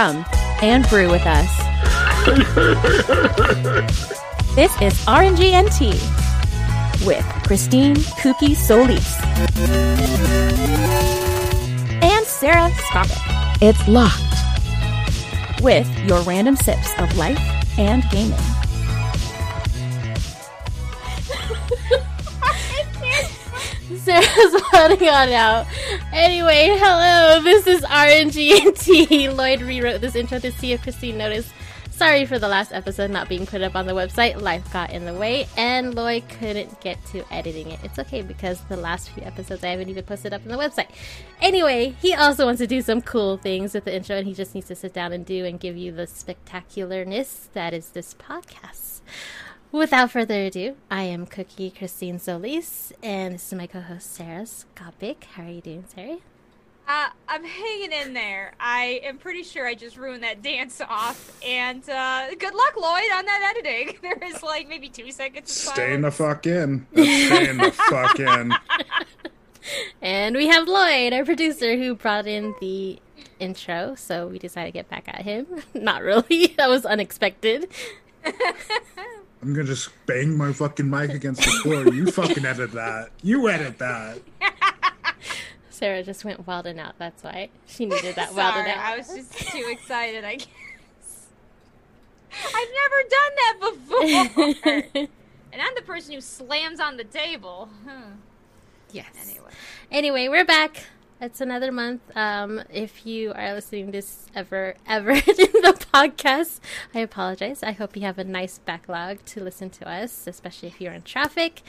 Come and brew with us. this is RNGNT with Christine Kooky Solis and Sarah Scott. It's locked. With your random sips of life and gaming. Sarah's running on out. Anyway, hello, this is RNGNT. Lloyd rewrote this intro to see if Christine noticed. Sorry for the last episode not being put up on the website. Life got in the way, and Lloyd couldn't get to editing it. It's okay because the last few episodes I haven't even posted up on the website. Anyway, he also wants to do some cool things with the intro, and he just needs to sit down and do and give you the spectacularness that is this podcast. Without further ado, I am Cookie Christine Solis, and this is my co-host Sarah Skopik. How are you doing, Sarah? Uh, I'm hanging in there. I am pretty sure I just ruined that dance off. And uh, good luck, Lloyd, on that editing. There is like maybe two seconds. Of Staying the fuck in. That's staying the fuck in. And we have Lloyd, our producer, who brought in the intro. So we decided to get back at him. Not really. That was unexpected. I'm gonna just bang my fucking mic against the floor. You fucking edit that. You edit that. Sarah just went wilding out. That's why she needed that Sorry, wild and out. I was just too excited, I guess. I've never done that before. and I'm the person who slams on the table. Huh. Yes. Anyway. Anyway, we're back. It's another month. Um, if you are listening this ever, ever in the podcast, I apologize. I hope you have a nice backlog to listen to us, especially if you're in traffic.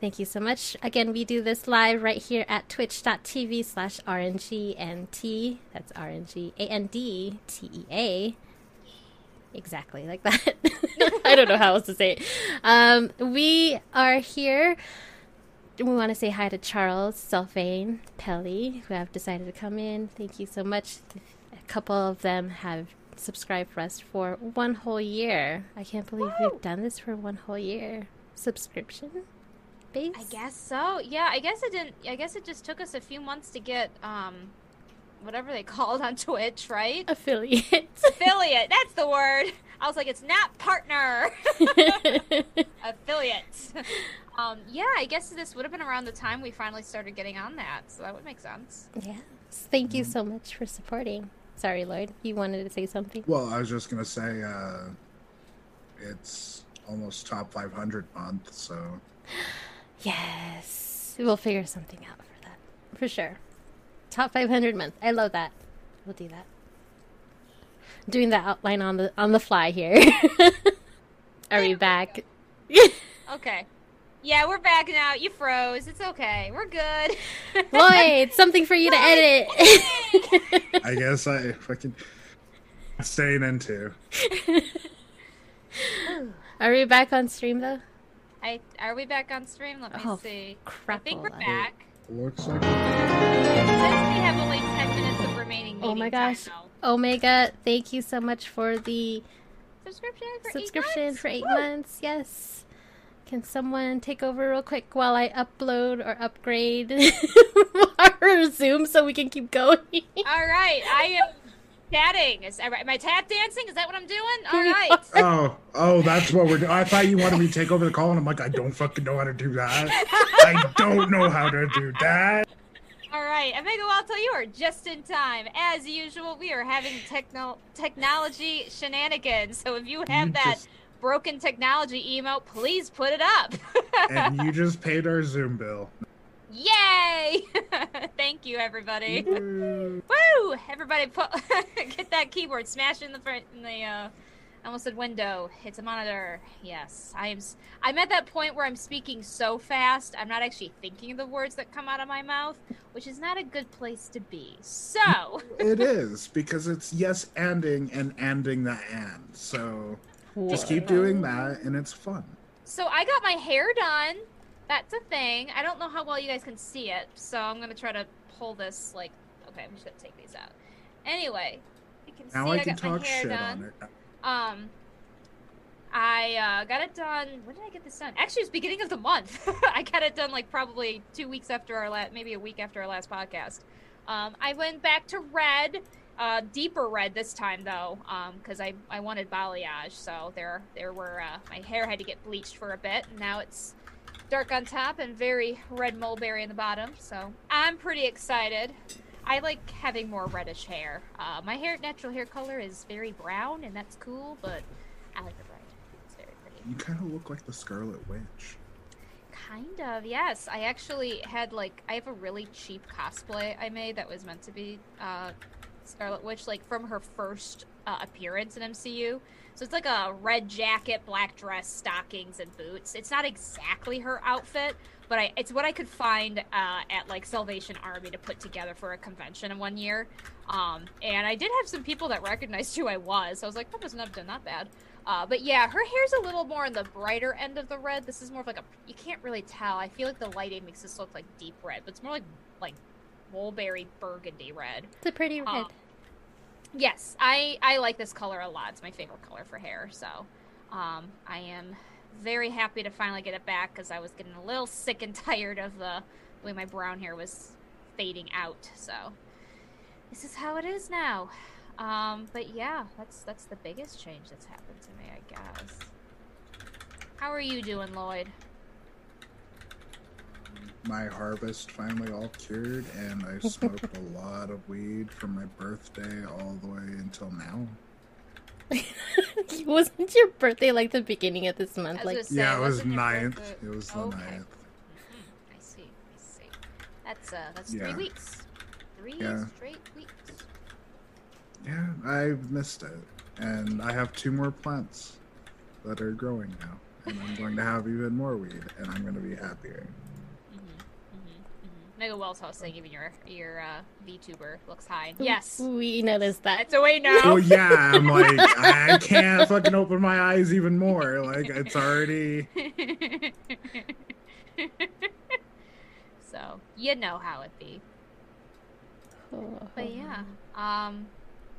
Thank you so much. Again, we do this live right here at twitch.tv slash RNGNT. That's R-N-G-A-N-D-T-E-A. Exactly like that. I don't know how else to say it. Um, we are here we want to say hi to Charles, Sylvain, Pelly, who have decided to come in. Thank you so much. A couple of them have subscribed for us for one whole year. I can't believe Woo! we've done this for one whole year. Subscription base? I guess so. Yeah, I guess it didn't. I guess it just took us a few months to get um, whatever they called on Twitch, right? Affiliate. Affiliate. That's the word. I was like, it's not partner. Affiliate. Um, yeah, I guess this would have been around the time we finally started getting on that, so that would make sense. yes. Thank you so much for supporting. Sorry, Lloyd. You wanted to say something? Well, I was just gonna say, uh, it's almost top 500 month, so Yes. We'll figure something out for that. For sure. Top 500 month. I love that. We'll do that. Doing the outline on the on the fly here. Are we back? Okay. Yeah, we're back now. You froze. It's okay. We're good. Lloyd, something for you to edit. I guess I fucking staying into. Are we back on stream though? I, are we back on stream? Let me Oh, see. crap I think we're lot. back. Looks like It says we have only 10 minutes of remaining Oh my meeting time, gosh. though. Omega, thank you so much for the Subscription for subscription eight months? for eight Woo! months. Yes. Can someone take over real quick while I upload or upgrade our Zoom so we can keep going? All right, I am chatting. Is am I tap dancing? Is that what I'm doing? All right. Oh, oh, that's what we're doing. I thought you wanted me to take over the call, and I'm like, I don't fucking know how to do that. I don't know how to do that. All right, Omega Walto, you are just in time. As usual, we are having techno- technology shenanigans. So if you have You that just- broken technology emote, please put it up. And you just paid our Zoom bill. Yay! Thank you, everybody. Woo. Woo! Everybody, put get that keyboard smashed in the front in the. Uh, I almost said window. It's a monitor. Yes, I am. s- I'm at that point where I'm speaking so fast, I'm not actually thinking of the words that come out of my mouth, which is not a good place to be. So, It is because it's yes ending and ending the and. So just keep doing that, and it's fun. so I got my hair done. That's a thing. I don't know how well you guys can see it, so I'm gonna try to pull this like. Okay, I'm just gonna take these out. Anyway, you can Now see I I, can got my talk hair shit done. Um, I uh, got it done. When did I get this done? Actually, it was beginning of the month. I got it done like probably two weeks after our last, maybe a week after our last podcast. Um, I went back to red. uh, deeper red this time though, because I I wanted balayage, so there there were uh, my hair had to get bleached for a bit. And now it's dark on top and very red mulberry in the bottom. So I'm pretty excited. I like having more reddish hair. Uh, my hair natural hair color is very brown, and that's cool, but I like the red. It's very pretty. You kind of look like the Scarlet Witch. Kind of, yes. I actually had like I have a really cheap cosplay I made that was meant to be uh, Scarlet Witch, like from her first uh, appearance in MCU. So it's like a red jacket, black dress, stockings, and boots. It's not exactly her outfit, but I, it's what I could find uh, at like Salvation Army to put together for a convention in one year. Um, and I did have some people that recognized who I was. So I was like, that not have done that bad. Uh, but yeah, her hair's a little more on the brighter end of the red. This is more of like a you can't really tell. I feel like the lighting makes this look like deep red, but it's more like like mulberry burgundy red. It's a pretty red. Um, yes, I I like this color a lot. It's my favorite color for hair. So, um, I am very happy to finally get it back because I was getting a little sick and tired of the way my brown hair was fading out. So, this is how it is now. Um, but yeah, that's that's the biggest change that's happened to me, I guess. How are you doing, Lloyd? My harvest finally all cured, and I smoked a lot of weed from my birthday all the way until now. Wasn't your birthday like the beginning of this month? Like say, yeah, it was ninth. birthday- It was the Okay. ninth. Mhm, I see. I see. That's uh, that's Yeah. three weeks. Three Yeah. straight weeks. Yeah, I've missed it, and I have two more plants that are growing now, and I'm going to have even more weed, and I'm going to be happier. Mega Wells House saying even your your uh, VTuber looks high. Yes. we noticed that. That's a way now. Well, yeah, I'm like, I can't fucking open my eyes even more. Like, it's already. so you know how it be. Oh, But yeah. Um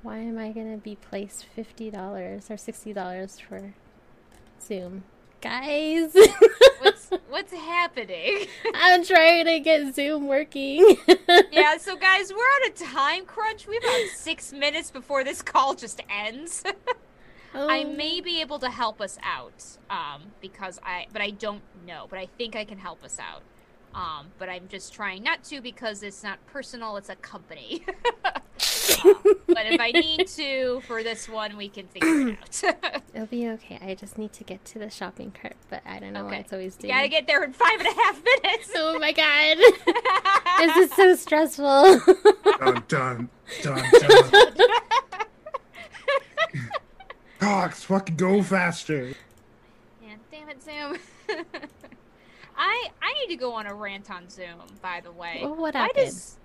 Why am I gonna be placed fifty dollars or sixty dollars for Zoom, guys? What's happening? I'm trying to get Zoom working. yeah, so guys, we're on a time crunch. We have about six minutes before this call just ends. I Oh. may be able to help us out, um, because I, but I don't know. But I think I can help us out. Um, but I'm just trying not to because it's not personal; it's a company. Um, but if I need to for this one, we can figure it out. It'll be okay. I just need to get to the shopping cart, but I don't know why it's always you doing. gotta get there in five and a half minutes. Oh my god, this is so stressful. Dun, dun, dun, dun. Cox, fucking go faster. Man, damn it, Zoom. I I need to go on a rant on Zoom. By the way, Well, what Why happened? does?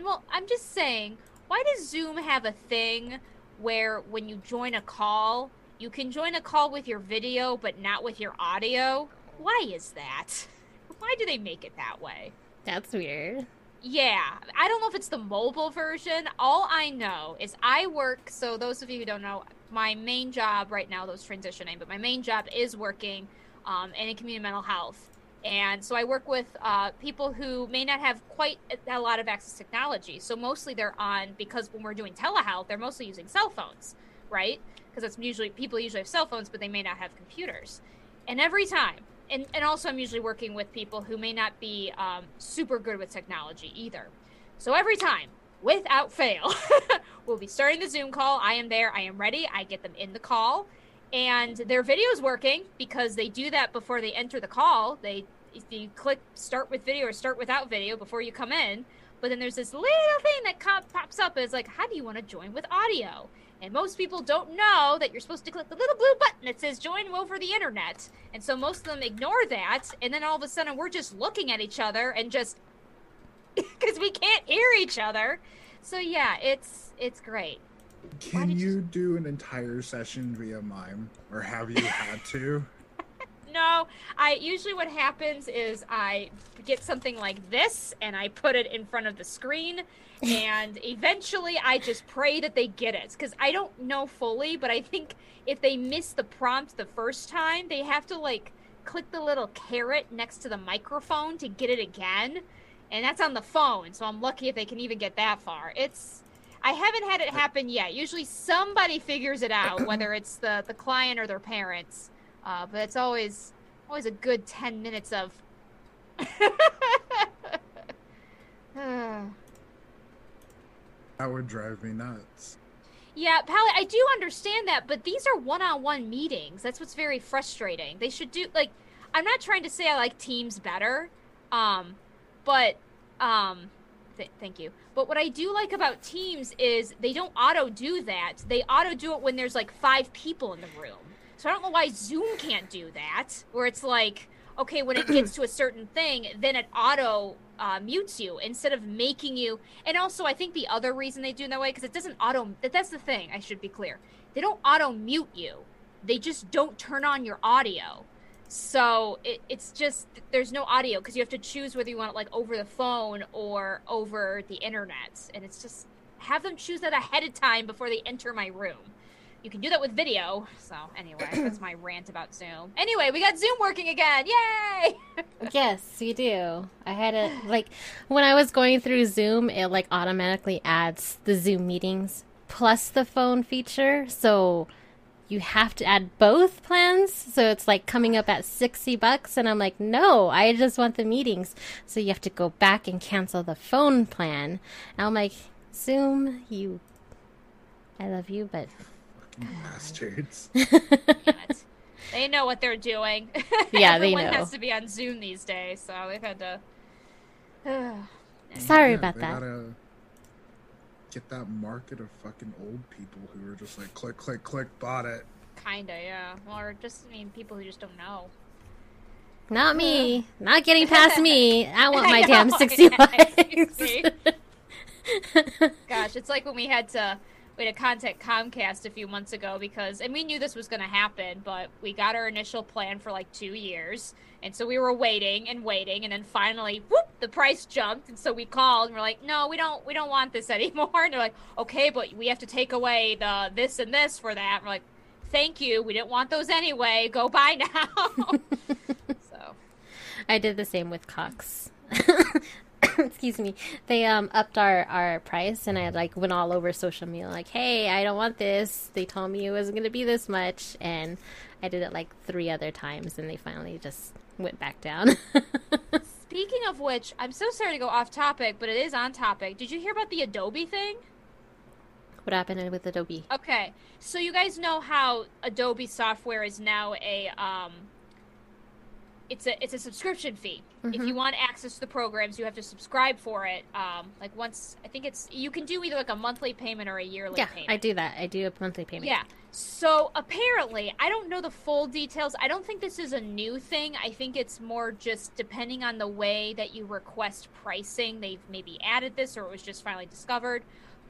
Well, I'm just saying. Why does Zoom have a thing where when you join a call, you can join a call with your video but not with your audio? Why is that? Why do they make it that way? That's weird. Yeah, I don't know if it's the mobile version. All I know is I work. So those of you who don't know, my main job right now, those transitioning, but my main job is working um, in community mental health, and so I work with uh, people who may not have quite a lot of access to technology. So mostly they're on because when we're doing telehealth, they're mostly using cell phones, right? Because it's usually people usually have cell phones, but they may not have computers. And every time, and, and also I'm usually working with people who may not be um, super good with technology either. So every time, without fail, we'll be starting the Zoom call. I am there. I am ready. I get them in the call, and their video is working because they do that before they enter the call. They you click start with video or start without video before you come in. But then there's this little thing that pops up. It's like, how do you want to join with audio? And most people don't know that you're supposed to click the little blue button that says join over the internet. And so most of them ignore that. And then all of a sudden we're just looking at each other and just because we can't hear each other. So yeah, it's it's great. Can you- you do an entire session via mime, or have you had to? No, I usually what happens is I get something like this and I put it in front of the screen and eventually I just pray that they get it cuz I don't know fully, but I think if they miss the prompt the first time, they have to like click the little caret next to the microphone to get it again. And that's on the phone, so I'm lucky if they can even get that far. It's I haven't had it happen yet. Usually somebody figures it out, whether it's the the client or their parents. Uh, but it's always always a good ten minutes of. That would drive me nuts. Yeah, Pally, I do understand that, but these are one-on-one meetings. That's what's very frustrating. They should do like I'm not trying to say I like teams better, um, but um, th- thank you. But what I do like about teams is they don't auto do that. They auto do it when there's like five people in the room. So I don't know why Zoom can't do that, where it's like, okay, when it gets to a certain thing, then it auto uh, mutes you instead of making you. And also, I think the other reason they do it that way because it doesn't auto. That's the thing. I should be clear. They don't auto mute you. They just don't turn on your audio. So it, it's just there's no audio because you have to choose whether you want it like over the phone or over the internet, and it's just have them choose that ahead of time before they enter my room. You can do that with video. So anyway, that's my rant about Zoom. Anyway, we got Zoom working again. Yay! yes, you do. I had it like when I was going through Zoom, it like automatically adds the Zoom meetings plus the phone feature. So you have to add both plans. So it's like coming up at 60 bucks. And I'm like, no, I just want the meetings. So you have to go back and cancel the phone plan. And I'm like, Zoom, you, I love you, but. Bastards. they know what they're doing. Yeah, they Everyone know. has to be on Zoom these days, so they've had to. Sorry Yeah, about that. Gotta get that market of fucking old people who are just like click, click, click, bought it. Kinda, yeah. Or just, I mean, people who just don't know. Not me. Not getting past me. I want I my know, damn I 60 know. likes. Gosh, it's like when we had to we had contact Comcast a few months ago because and we knew this was going to happen, but we got our initial plan for like 2 years. And so we were waiting and waiting and then finally whoop the price jumped and so we called and we're like, "No, we don't we don't want this anymore." And they're like, "Okay, but we have to take away the this and this for that." And we're like, "Thank you. We didn't want those anyway. Go buy now." so, I did the same with Cox. Excuse me. They um upped our our price, and I like went all over social media like, "Hey, I don't want this." They told me it wasn't gonna be this much, and I did it like three other times, and they finally just went back down. Speaking of which, I'm so sorry to go off topic, but it is on topic. Did you hear about the Adobe thing? what happened with Adobe? Okay, so you guys know how Adobe software is now a um, it's a it's a subscription fee. If you want access to the programs, you have to subscribe for it. Um, like once I think it's you can do either like a monthly payment or a yearly Yeah, payment. I do that. I do a monthly payment. Yeah. So apparently, I don't know the full details. I don't think this is a new thing. I think it's more just depending on the way that you request pricing. They've maybe added this or it was just finally discovered.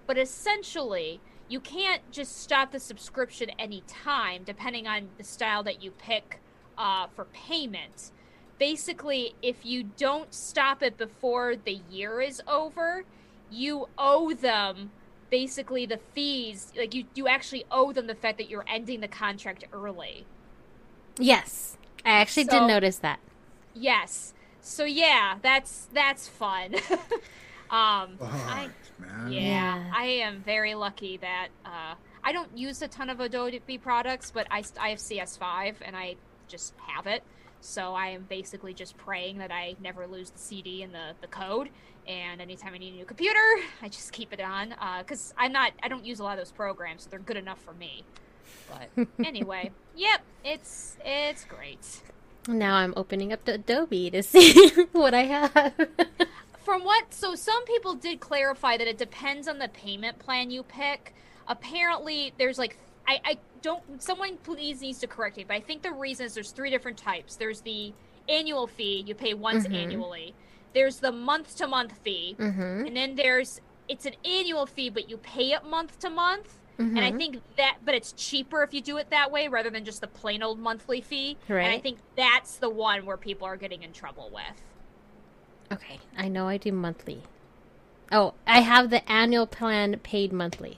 But essentially, you can't just stop the subscription anytime, depending on the style that you pick uh, for payment. Basically, if you don't stop it before the year is over, you owe them basically the fees like you you actually owe them the fact that you're ending the contract early Yes, I actually So- did notice that. yes so yeah that's that's fun um Fuck, I, man. yeah, Yeah. i am very lucky that uh i don't use a ton of adobe products but i i have cs5 and i just have it. So i am basically just praying that i never lose the cd and the the code. And anytime i need a new computer i just keep it on uh, because i'm not i don't use a lot of those programs so they're good enough for me. But anyway yep it's it's great. Now I'm opening up to Adobe to see what I have. from what so some people did clarify that it depends on the payment plan you pick. Apparently there's like i i don't someone please needs to correct me but i think the reason is there's three different types there's the annual fee you pay once Mhm. annually there's the month to month fee mm-hmm. and then there's it's an annual fee but you pay it month to month and i Mhm. think that but it's cheaper if you do it that way rather than just the plain old monthly fee and i think that's the one where people are getting in trouble with Okay, I know I do monthly. Oh, I have the annual plan paid monthly.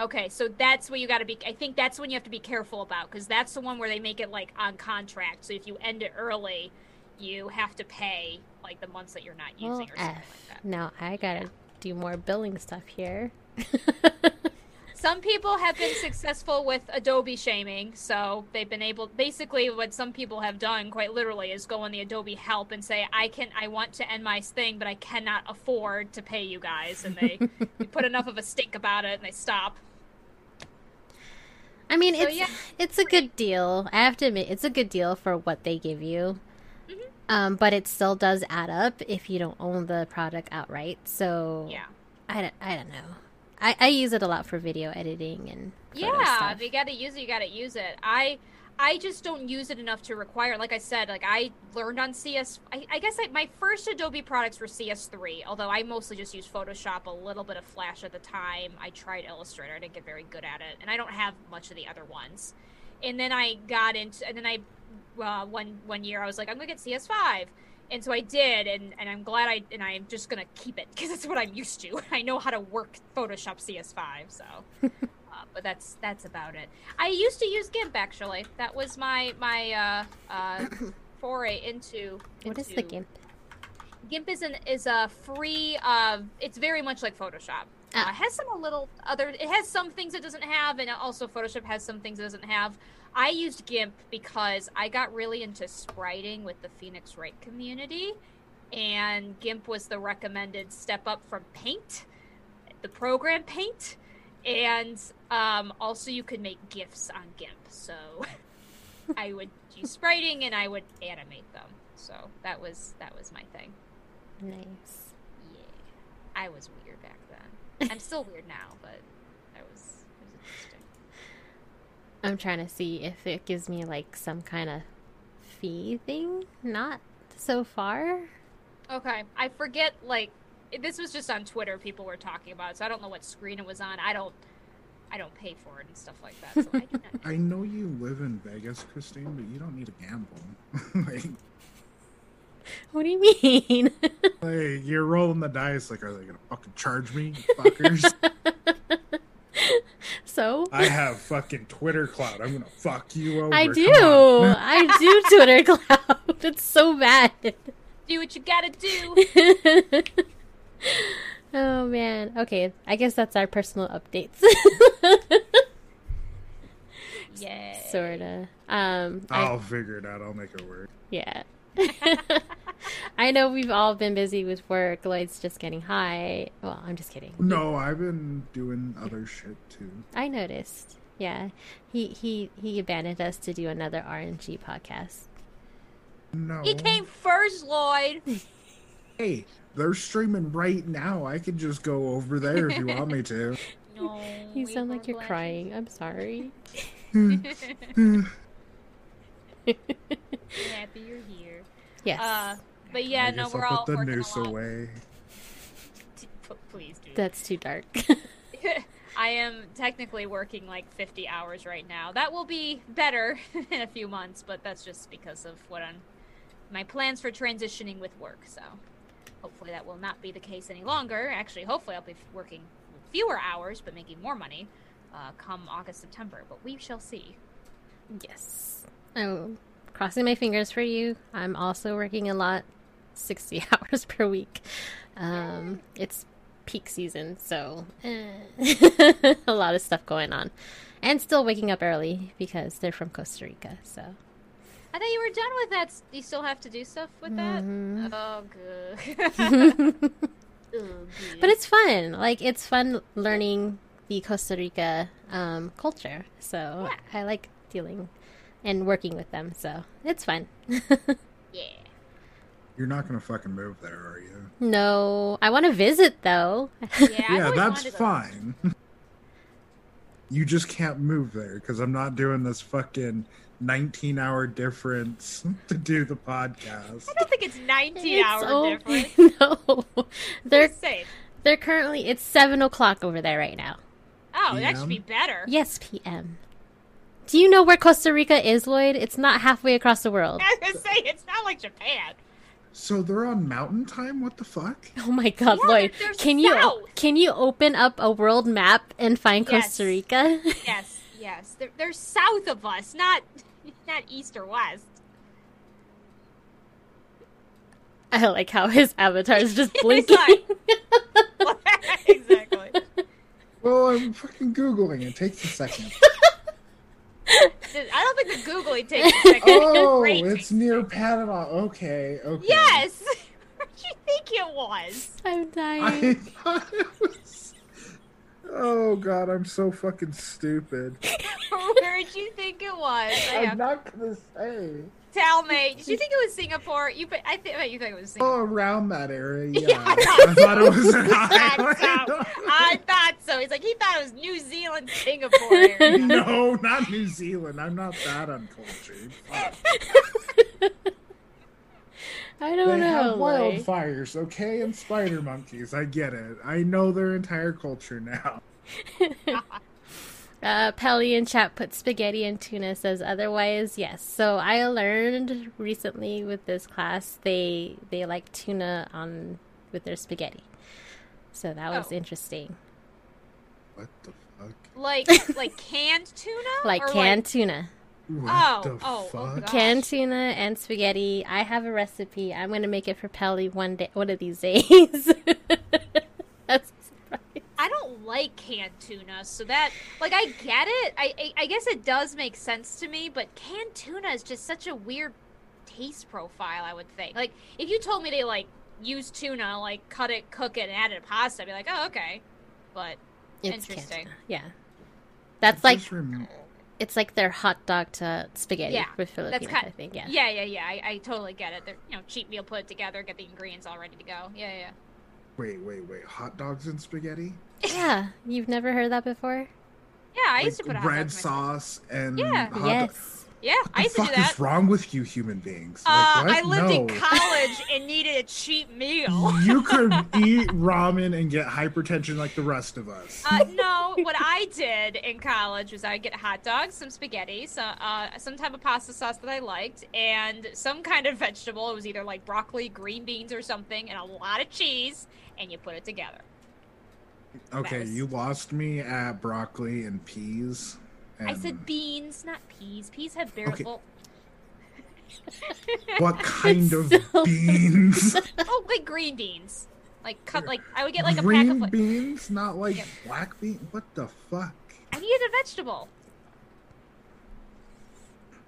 Okay, so that's what you got to be. I think that's when you have to be careful about because that's the one where they make it like on contract. So if you end it early, you have to pay like the months that you're not Well, using or something F. like that. Now I gotta do more billing stuff here. some people have been successful with Adobe shaming, so they've been able. Basically, what some people have done, quite literally, is go on the Adobe help and say, "I can, I want to end my thing, but I cannot afford to pay you guys," and they, they put enough of a stink about it, and they stop. I mean, So, it's yeah, it's a good deal. I have to admit, it's a good deal for what they give you. Mhm. Um, but it still does add up if you don't own the product outright. So Yeah, I don't, I don't know. I, I use it a lot for video editing and yeah. stuff. If you got to use it, you got to use it. I. I just don't use it enough to require. Like I said, like I learned on CS. I, I guess like my first Adobe products were CS3. Although I mostly just used Photoshop, a little bit of Flash at the time. I tried Illustrator. I didn't get very good at it, and I don't have much of the other ones. And then I got into, and then I, uh, one one year I was like, I'm gonna get CS5, and so I did, and and I'm glad I, and I'm just gonna keep it because it's what I'm used to. I know how to work Photoshop CS5, so. Uh, but that's that's about it. I used to use GIMP actually. That was my my uh, uh, foray into, What is the GIMP? GIMP is an is a free. Uh, it's very much like Photoshop. Uh, Ah. it has some a little other. It has some things it doesn't have, and also Photoshop has some things it doesn't have. I used GIMP because I got really into spriting with the Phoenix Wright community, and GIMP was the recommended step up from Paint, the program Paint, and um, also you could make GIFs on GIMP. So I would do spriting and I would animate them. So that was that was my thing. Nice. Yeah, I was weird. I'm still weird now, but I was it was interesting. I'm trying to see if it gives me like some kind of fee thing. Not so far. Okay, I forget like this was just on Twitter. People were talking about it, so I don't know what screen it was on. I don't I don't pay for it and stuff like that. So I do not. I know you live in Vegas, Christine, but you don't need to gamble. like, What do you mean? like, you're rolling the dice. Like, are they gonna fucking charge me, fuckers? so I have fucking Twitter cloud. I'm gonna fuck you over. I do. I do Twitter cloud. It's so bad. do what you gotta do. oh man. Okay, I guess that's our personal updates. Yeah. Sorta. Um I- I'll figure it out. I'll make it work. yeah. I know we've all been busy with work. Lloyd's just getting high. Well, I'm just kidding. No, I've been doing other shit too. I noticed. Yeah. He he he abandoned us to do another RNG podcast. No. He came first, Lloyd. Hey, they're streaming right now. I could just go over there if you want me to. No. You sound like you're glad crying. I'm sorry. Happy you're here. Yes. Uh, but yeah, I no, we're I'll all put the working noose a away. Please do. That's too dark. I am technically working like 50 hours right now. That will be better in a few months, but that's just because of what I'm my plans for transitioning with work. So hopefully that will not be the case any longer. Actually, hopefully I'll be working fewer hours but making more money uh, come August September. But we shall see. yes. I'm crossing my fingers for you. I'm also working a lot, 60 hours per week. Um, it's peak season, so eh. a lot of stuff going on. And still waking up early because they're from Costa Rica, so. I thought you were done with that. You still have to do stuff with that. Mhm. Oh, good. but Oh, good. it's fun. Like it's fun learning the Costa Rica um, culture. So Yeah. I like dealing and working with them. So it's fun. yeah. You're not gonna fucking move there, are you? no, I want to visit though. Yeah, yeah, that's fine. you just can't move there because I'm not doing this fucking 19 hour difference to do the podcast. I don't think it's 19 It's hour o- difference. no, they're Just say, they're currently it's seven o'clock over there right now. oh, that should be better. Yes, p.m. Do you know where Costa Rica is, Lloyd? It's not halfway across the world. I was gonna say it's not like Japan. So they're on mountain time? What the fuck? Oh my God, Yeah, Lloyd! they're- they're Can you can you open up a world map and find Yes. Costa Rica? Yes, yes, they're, they're south of us, not not east or west. I like how his avatar is just It's blinking. exactly. Well, I'm fucking googling. It takes a second. I don't think the googly takes a second. Oh, Great. it's near Panama. Okay, okay. Yes. what do you think it was? I'm I dying. thought it was. Oh god, I'm so fucking stupid. Where did you think it was? I I'm not gonna say. Tell me. Did you think it was Singapore? You, bet- I think you think it was Singapore. Oh, around that area, yeah. Yeah, I I thought it was an I island. thought so. I thought so. He's like he thought it was New Zealand, Singapore. area. no, not New Zealand. I'm not that uncultured. I don't They have know. Lloyd. wildfires, okay, and spider monkeys. I get it. I know their entire culture now. Uh, Pelly in chat put spaghetti and tuna says otherwise yes. So I learned recently with this class they they like tuna on with their spaghetti. So that was Oh. interesting. What the fuck? like like canned tuna, Like Or canned tuna. What Oh, the oh, oh, fuck? God. Canned tuna and spaghetti. I have a recipe. I'm gonna make it for Pelly one day one of these days. That's a surprise. I don't like canned tuna, so that like I get it. I, I I guess it does make sense to me, but canned tuna is just such a weird taste profile. I would think. Like if you told me they like use tuna, like cut it, cook it, and add it to pasta, I'd be like, oh okay. But It's Interesting. Yeah. That's like it's like their hot dog to spaghetti Yeah, with Filipinos, kind- I think. Yeah. yeah, yeah, yeah. I, I totally get it. They're you know cheap meal, put it together, get the ingredients all ready to go. Yeah, yeah. Wait, wait, wait. Hot dogs and spaghetti? Yeah, you've never heard that before? Yeah, I used to put a hot red dog in sauce and Yeah. hot dog- yes. Yeah, What I the used to do fuck that. is wrong with you human beings? Uh, Like, I what? lived in college and needed a cheap meal. You could eat ramen and get hypertension like the rest of us. Uh, no, what I did in college was I get hot dogs, some spaghetti, so, uh, some type of pasta sauce that I liked, and some kind of vegetable. It was either like broccoli, green beans, or something, and a lot of cheese, and you put it together. Okay, was- you lost me at broccoli and peas. And I said beans, not peas. Peas have barely. Okay. What kind of so- beans? oh, like green beans. Like cut, like I would get like a pack Green of. Like, beans, not like Yep. black beans. What the fuck? I needed a vegetable.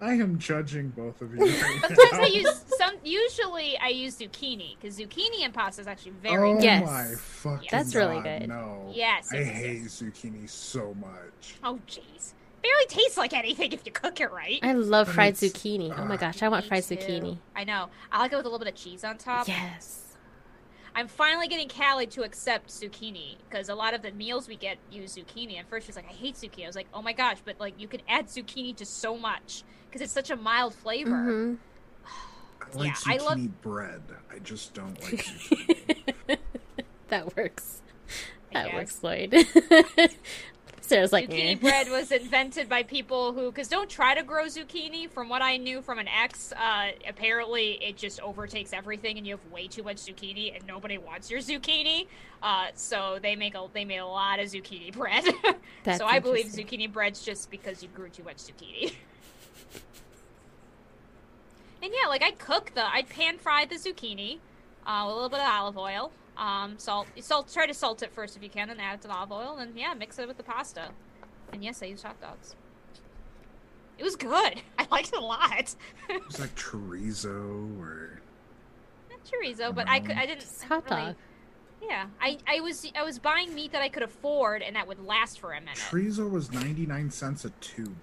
I am judging both of you. Right Sometimes now. I use some. Usually, I use zucchini because zucchini and pasta is actually very. Oh good. Yes. my fucking That's really God, good. No. Yes, I yes, hate yes. zucchini so much. Oh, jeez. Barely tastes like anything if you cook it right. I love But fried it's- zucchini. Oh my uh, gosh, I want fried too. zucchini. I know. I like it with a little bit of cheese on top. Yes. I'm finally getting Callie to accept zucchini because a lot of the meals we get use zucchini. And first she's like, "I hate zucchini." I was like, "Oh my gosh!" But like, you can add zucchini to so much because it's such a mild flavor. hmm I like Yeah, I love- bread. I just don't like zucchini. that works. That works, Lloyd. Sarah's like, zucchini "Eh." bread was invented by people who, because don't try to grow zucchini. From what I knew from an ex, uh, apparently it just overtakes everything, and you have way too much zucchini, and nobody wants your zucchini. Uh, so they make a they made a lot of zucchini bread. So I believe zucchini bread's just because you grew too much zucchini. and yeah, like I cook the, I pan fry the zucchini uh, with a little bit of olive oil. Um, salt, salt. Try to salt it first if you can, then add it to the olive oil, and yeah, mix it with the pasta. And yes, I used hot dogs. It was good. I liked it a lot. it was like chorizo or Not chorizo, but I could. I didn't. Just hot really- dog. Yeah, I, I was I was buying meat that I could afford and that would last for a minute. chorizo was ninety nine cents a tube.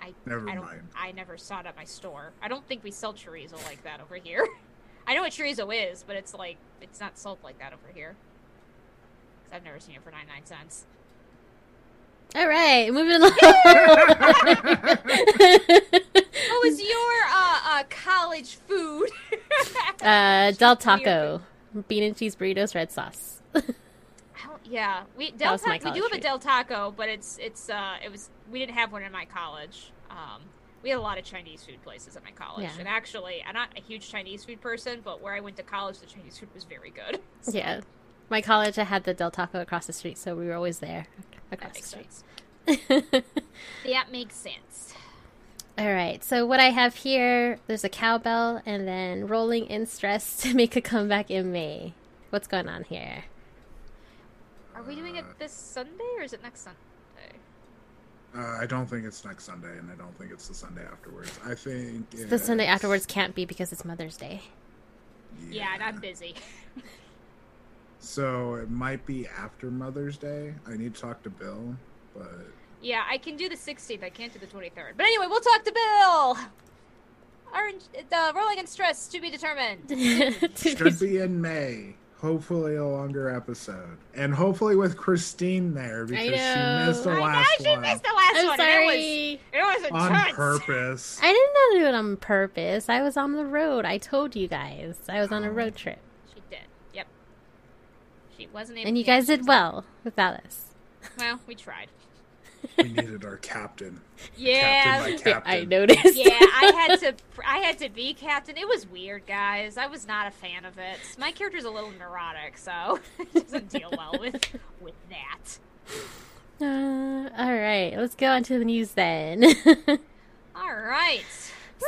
I Never I don't, mind. I never saw it at my store. I don't think we sell chorizo like that over here. I know what chorizo is, but it's like it's not sold like that over here. 'Cause I've never seen it for ninety nine cents. All right, moving along. What was your uh, uh college food? uh, Del Taco, bean and cheese burritos, red sauce. Yeah, we Del Taco. We do have a. Del Taco, but it's it's uh it was we didn't have one in my college. Um, we had a lot of Chinese food places at my college, Yeah. and actually, I'm not a huge Chinese food person, but where I went to college, the Chinese food was very good. So yeah, my college I had the Del Taco across the street, so we were always there across the street. That makes sense. All right, so what I have here, there's a cowbell and then rolling in stress to make a comeback in May. What's going on here? Are we doing it this Sunday or is it next Sunday? Uh, I don't think it's next Sunday, and I don't think it's the Sunday afterwards. I think The Sunday afterwards can't be because it's Mother's Day. Yeah, and I'm busy. So it might be after Mother's Day. I need to talk to Bill, but Yeah, I can do the 16th. I can't do the 23rd. But anyway, we'll talk to Bill. Orange, uh, rolling and stress to be determined. should be in May. Hopefully, a longer episode, and hopefully with Christine there because she missed the I know last she one missed the last I'm one. sorry. It was, it was on intense. purpose. I did not know do it on purpose. I was on the road. I told you guys. I was on a oh. road trip. She did. Yep. She wasn't able And you yeah, guys did well without us. Well, we tried. We needed our captain. Yeah. Captain by captain. I noticed. yeah, I had to. I had to be captain. It was weird, guys. I was not a fan of it. My character's a little neurotic, so it doesn't deal well with with that. Uh, all right, let's go on to the news then. All right.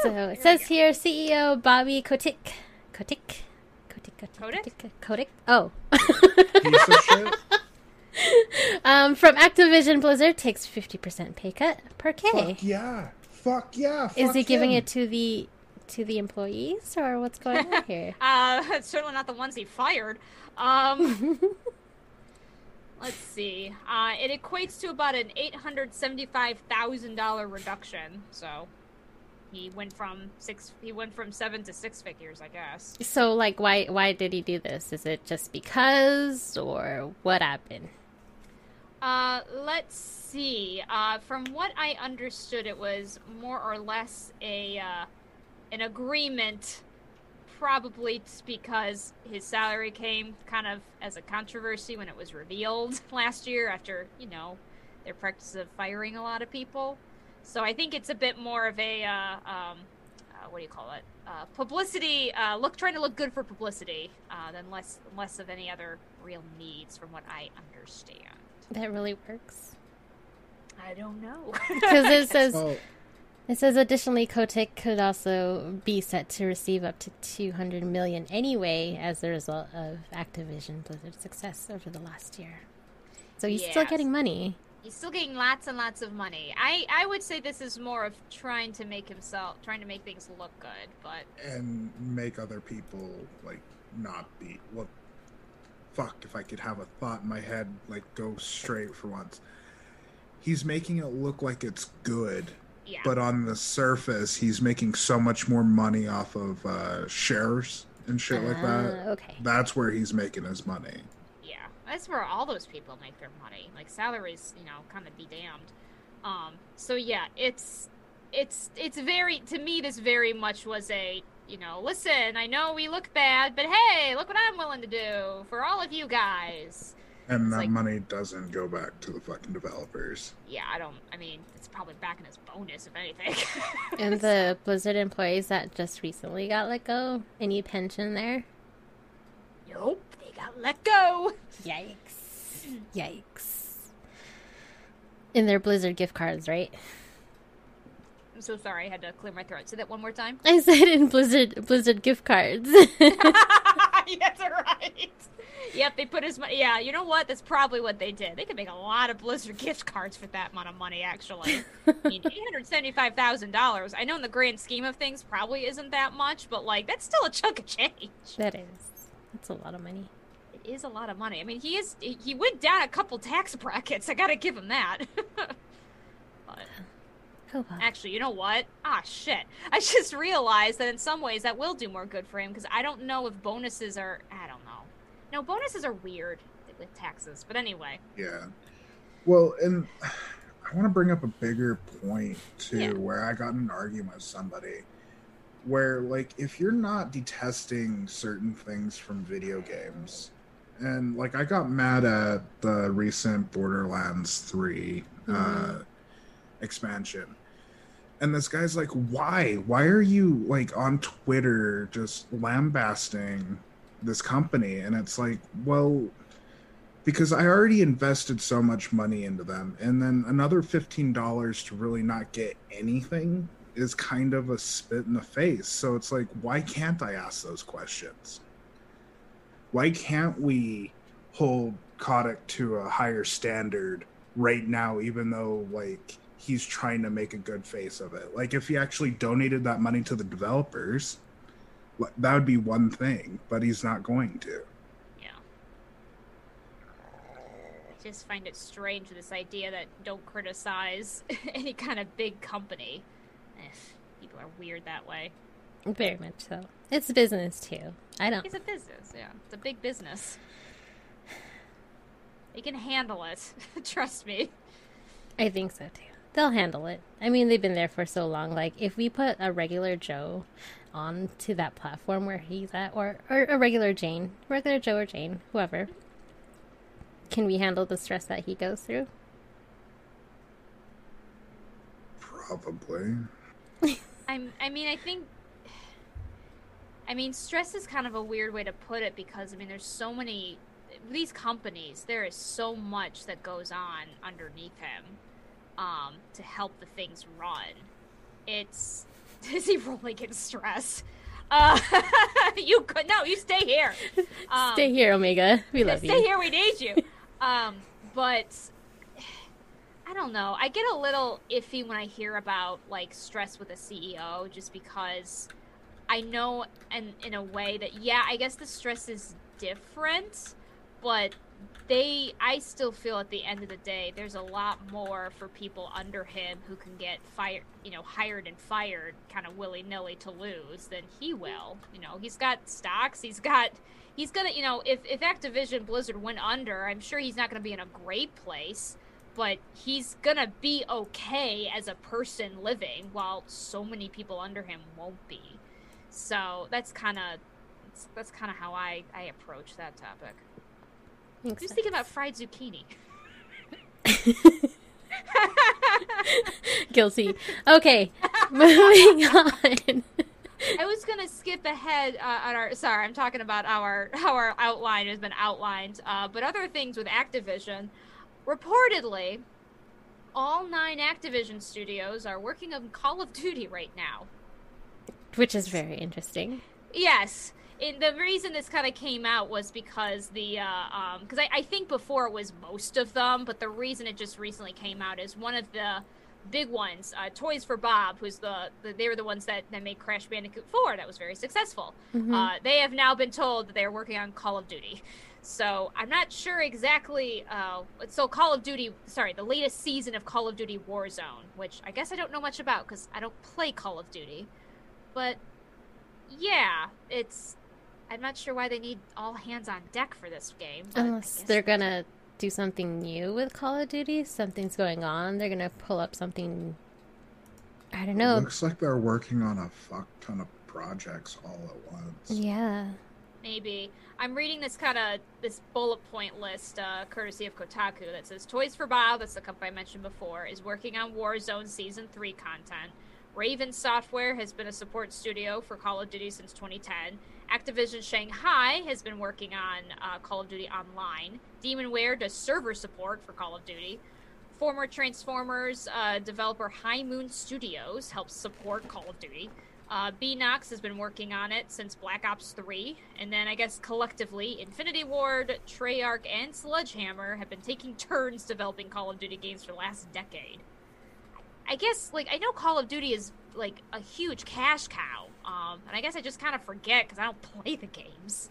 so Woo, it we says here CEO Bobby Kotick. Kotick? Kotick, Kotick, Kotick? Kotick, Kotick? Oh. Piece of shit. um, from Activision Blizzard takes 50% pay cut per K. Fuck yeah. Fuck yeah. Is fuck he giving it to the to the employees or what's going on here? Uh, it's certainly not the ones he fired. Um, let's see. Uh, it equates to about an eight hundred seventy-five thousand dollar reduction. So he went from six. He went from seven to six figures, I guess. so like why why did he do this? Is it just because or what happened? Uh, let's see. Uh, from what I understood, it was more or less a uh, an agreement, probably t- because his salary came kind of as a controversy when it was revealed last year after you know their practice of firing a lot of people. So I think it's a bit more of a uh, um, uh, what do you call it? Uh, publicity. Uh, look, trying to look good for publicity, uh, than less less of any other real needs, from what I understand. That really works. I don't know. Because it says Well, it says additionally Kotick could also be set to receive up to 200 million anyway as a result of Activision Blizzard's success over the last year. So he's still getting money. He's still getting lots and lots of money. I, I would say this is more of trying to make himself, trying to make things look good. But and make other people like not be well fuck if i could have a thought in my head like go straight for once he's making it look like it's good yeah, but on the surface he's making so much more money off of uh shares and shit like that Ah, okay. that's where he's making his money yeah, that's where all those people make their money. Like salaries, you know, kind of be damned. Um, so yeah, it's it's it's very to me. This very much was a you know, listen, I know we look bad, but hey, look what I'm willing to do for all of you guys. And It's that like- money doesn't go back to the fucking developers Yeah, I don't. I mean, it's probably back in his bonus, if anything. And the Blizzard employees that just recently got let go, any pension there? nope, they got let go. Yikes. Yikes. In their Blizzard gift cards, right? I'm so sorry, I had to clear my throat. Say that one more time. I said in Blizzard Blizzard gift cards. yes, right. Yep, they put his money. Yeah, you know what? That's probably what they did. They could make a lot of Blizzard gift cards for that amount of money, actually. I mean, eight hundred seventy-five thousand dollars. I know in the grand scheme of things, probably isn't that much, but like that's still a chunk of change. that is. That's a lot of money. It is a lot of money. I mean, he is he went down a couple tax brackets. I gotta give him that. but Oh. Actually, you know what? Ah, shit. I just realized that in some ways that will do more good for him because I don't know if bonuses are. I don't know. No, bonuses are weird with taxes. But anyway. Yeah. Well, and I want to bring up a bigger point too, Yeah. where I got in an argument with somebody, where like if you're not detesting certain things from video games, and like I got mad at the recent Borderlands 3 uh, Mhm. expansion. And this guy's like, why? Why are you like on Twitter just lambasting this company? And it's like, well, because I already invested so much money into them, and then another fifteen dollars to really not get anything is kind of a spit in the face. So it's like, why can't I ask those questions? Why can't we hold Kotick to a higher standard right now, even though like he's trying to make a good face of it. Like if he actually donated that money to the developers, that would be one thing, but he's not going to. Yeah. I just find it strange this idea that don't criticize any kind of big company. Eh, people are weird that way. Very much so. It's business too. I don't. It's a business, yeah. It's a big business. They can handle it. Trust me. I think so too. They'll handle it. I mean, they've been there for so long. Like, if we put a regular Joe onto that platform where he's at, or, or a regular Jane, regular Joe or Jane, whoever, can we handle the stress that he goes through? Probably. I'm. I mean, I think. I mean, stress is kind of a weird way to put it because I mean, there's so many. These companies, there is so much that goes on underneath him, um, to help the things run. It's he rolling in stress? Uh, you could no, you stay here. Um, stay here, Omega. We love stay you. Stay here. We need you. um, but I don't know. I get a little iffy when I hear about like stress with a CEO, just because I know, and in a way that yeah, I guess the stress is different, but they I still feel at the end of the day there's a lot more for people under him who can get fired, you know, hired and fired kind of willy-nilly to lose than he will. You know, he's got stocks, he's got he's going to, you know, if if Activision Blizzard went under, I'm sure he's not going to be in a great place, but he's going to be okay as a person living while so many people under him won't be. So, that's kind of that's kind of how I I approach that topic. Makes sense. thinking about fried zucchini. Guilty. Okay, moving on. I was gonna skip ahead uh, on our. Sorry, I'm talking about our how our outline has been outlined. Uh, but other things with Activision, reportedly, all nine Activision studios are working on Call of Duty right now, which is very interesting. Yes, it, the reason this kind of came out was because the because uh, um, I, I think before it was most of them, but the reason it just recently came out is one of the big ones, uh, Toys for Bob, who's the, the, they were the ones that, that made Crash Bandicoot 4 that was very successful. Mm-hmm. Uh, they have now been told that they're working on Call of Duty. So I'm not sure exactly. Uh, so Call of Duty, sorry, the latest season of Call of Duty Warzone, which I guess I don't know much about because I don't play Call of Duty, but yeah, it's I'm not sure why they need all hands on deck for this game. Unless they're gonna do something new with Call of Duty, something's going on. They're gonna pull up something. I don't know. It looks like they're working on a fuck ton of projects all at once. Yeah. Maybe I'm reading this kind of this bullet point list, uh, courtesy of Kotaku, that says Toys for Bob, that's the company I mentioned before, is working on Warzone Season Three content. Raven Software has been a support studio for Call of Duty since 2010. Activision Shanghai has been working on uh, Call of Duty Online. Demonware does server support for Call of Duty. Former Transformers uh, developer High Moon Studios helps support Call of Duty. Uh, Beenox has been working on it since Black Ops 3. And then I guess collectively, Infinity Ward, Treyarch, and Sledgehammer have been taking turns developing Call of Duty games for the last decade. I guess like I know Call of Duty is like a huge cash cow, um, and I guess I just kind of forget because I don't play the games.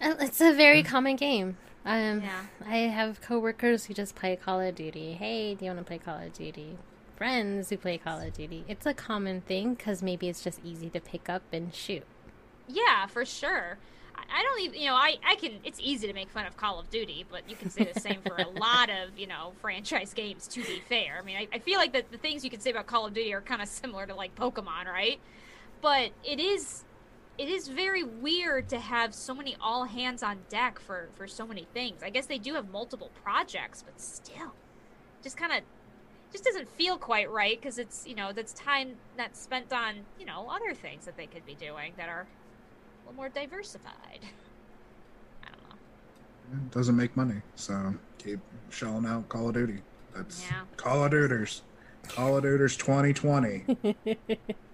Uh, it's a very common game. Um, yeah. I have coworkers who just play Call of Duty. Hey, do you want to play Call of Duty? Friends who play Call of Duty. It's a common thing because maybe it's just easy to pick up and shoot. Yeah, for sure. I don't even, you know, I, I can, it's easy to make fun of Call of Duty, but you can say the same for a lot of, you know, franchise games, to be fair. I mean, I, I feel like the, the things you can say about Call of Duty are kind of similar to, like, Pokemon, right? But it is, it is very weird to have so many all hands on deck for, for so many things. I guess they do have multiple projects, but still, just kind of, just doesn't feel quite right because it's, you know, that's time that's spent on, you know, other things that they could be doing that are a little more diversified. I don't know. It doesn't make money, so keep shelling out Call of Duty. That's yeah. Call of Duters. Call of Duters 2020.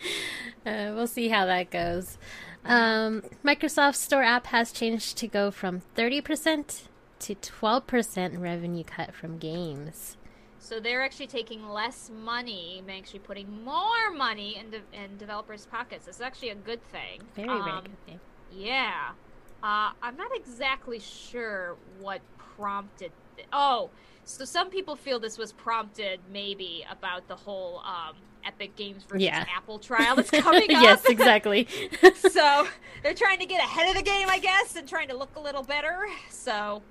uh, we'll see how that goes. Um, Microsoft Store app has changed to go from 30% to 12% revenue cut from games. So they're actually taking less money, and actually putting more money in, de- in developers' pockets. It's actually a good thing. Very, um, very good thing. Yeah. Uh, I'm not exactly sure what prompted. Th- oh, so some people feel this was prompted maybe about the whole um, Epic Games versus Yeah. Apple trial that's coming up. yes, exactly. so they're trying to get ahead of the game, I guess, and trying to look a little better. So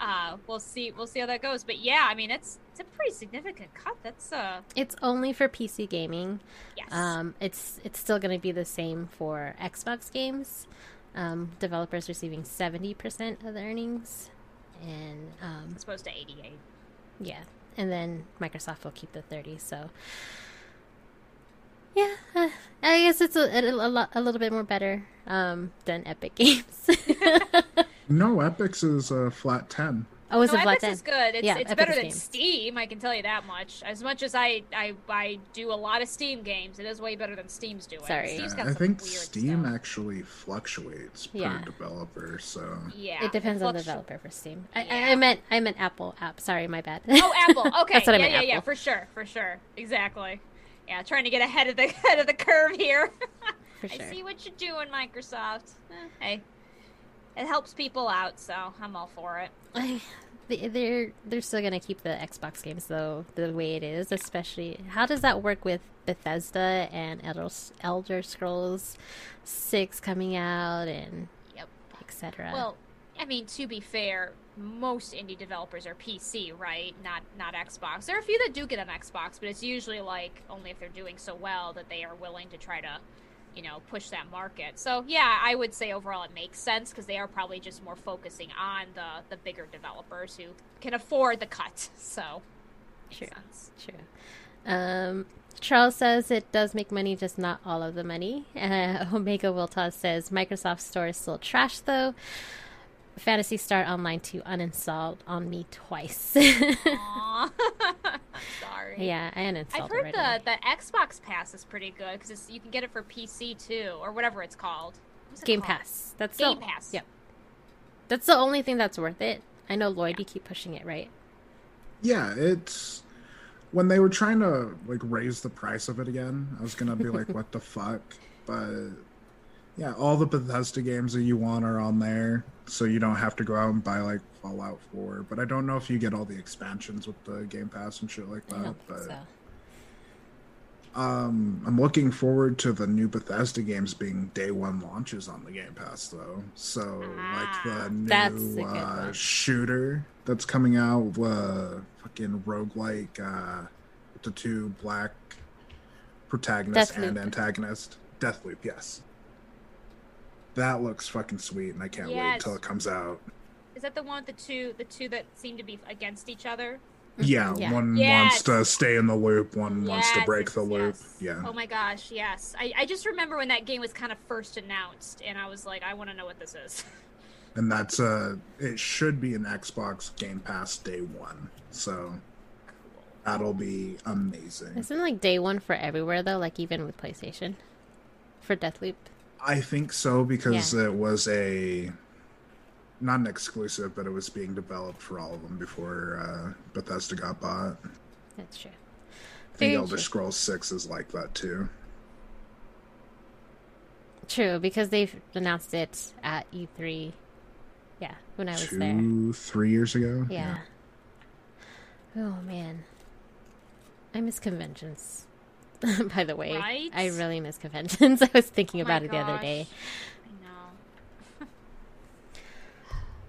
uh, we'll see. We'll see how that goes. But yeah, I mean, it's it's a pretty significant cut. That's uh, it's only for PC gaming. yes. Um, it's it's still going to be the same for Xbox games. Um, developers receiving 70% of the earnings and um, it's supposed to 88. Yeah, and then Microsoft will keep the 30. So yeah, uh, I guess it's a, a, a, lot, a little bit more better um, than Epic Games. no, Epic's is a flat 10. Oh, it's no, Ibex like that. is good. It's, yeah, it's better than. Steam. I can tell you that much. As much as I, I I do a lot of Steam games, it is way better than Steam's doing. Sorry, Steam's yeah, I think Steam stuff. actually fluctuates per yeah. developer. So yeah, it depends on the developer for Steam. I, I, I, meant I meant Apple app. Sorry, my bad. oh, Apple. Okay, that's what I meant. Yeah, Apple. yeah, for sure, for sure, exactly. Yeah, trying to get ahead of the head of the curve here. Sure. I see what you're doing, Microsoft. Eh, hey it helps people out, so I'm all for it. They- they're they're still gonna keep the Xbox games though the way it is. Especially, how does that work with Bethesda and Elder, Elder Scrolls Six coming out and Yep. etc. Well, I mean, to be fair, most indie developers are PC, right? Not not Xbox. There are a few that do get on Xbox, but it's usually like only if they're doing so well that they are willing to try to, you know, push that market. So yeah, I would say overall it makes sense because they are probably just more focusing on the the bigger developers who can afford the cut. So True. sense. True. Um, Charles says it does make money, just not all of the money. Uh, Omega Wiltas says Microsoft Store is still trash, though. Phantasy Star Online 2 uninstalled on me twice. Sorry. yeah, I uninstalled I've it heard right the away. the Xbox Pass is pretty good because you can get it for PC too, or whatever it's called. It Game called? Pass. That's Game the, Pass. Yep. That's the only thing that's worth it. I know Lloyd, you keep pushing it, right? yeah, it's when they were trying to like raise the price of it again. I was gonna be like, "What the fuck?" But yeah, all the Bethesda games that you want are on there, so you don't have to go out and buy like Fallout 4. But I don't know if you get all the expansions with the Game Pass and shit like that. But so. Um, I'm looking forward to the new Bethesda games being day one launches on the Game Pass, though. So, Ah, like the new uh, shooter that's coming out, uh, fucking roguelike, uh, with the two black protagonist and antagonist. Deathloop, yes. That looks fucking sweet, and I can't wait Yes. till it comes out. Is that the one with the two the two that seem to be against each other? Yeah, Yeah. one Yes. wants to stay in the loop, one wants to break the loop. yes. Yeah. Oh my gosh, yes. I, I just remember when that game was kind of first announced, and I was like, I want to know what this is. and that's uh it should be an Xbox Game Pass day one. So that'll be amazing. Isn't like day one for everywhere though? Like even with PlayStation for Deathloop. I think so because it was a not an exclusive, but it was being developed for all of them before uh, Bethesda got bought. That's true. I think Very Elder true. Scrolls Six is like that too. True, because they've announced it at E3. Yeah, when I was there. Two, three years ago. Yeah. Oh man, I miss conventions. By the way, Right? I really miss conventions. I was thinking Oh about it the other day.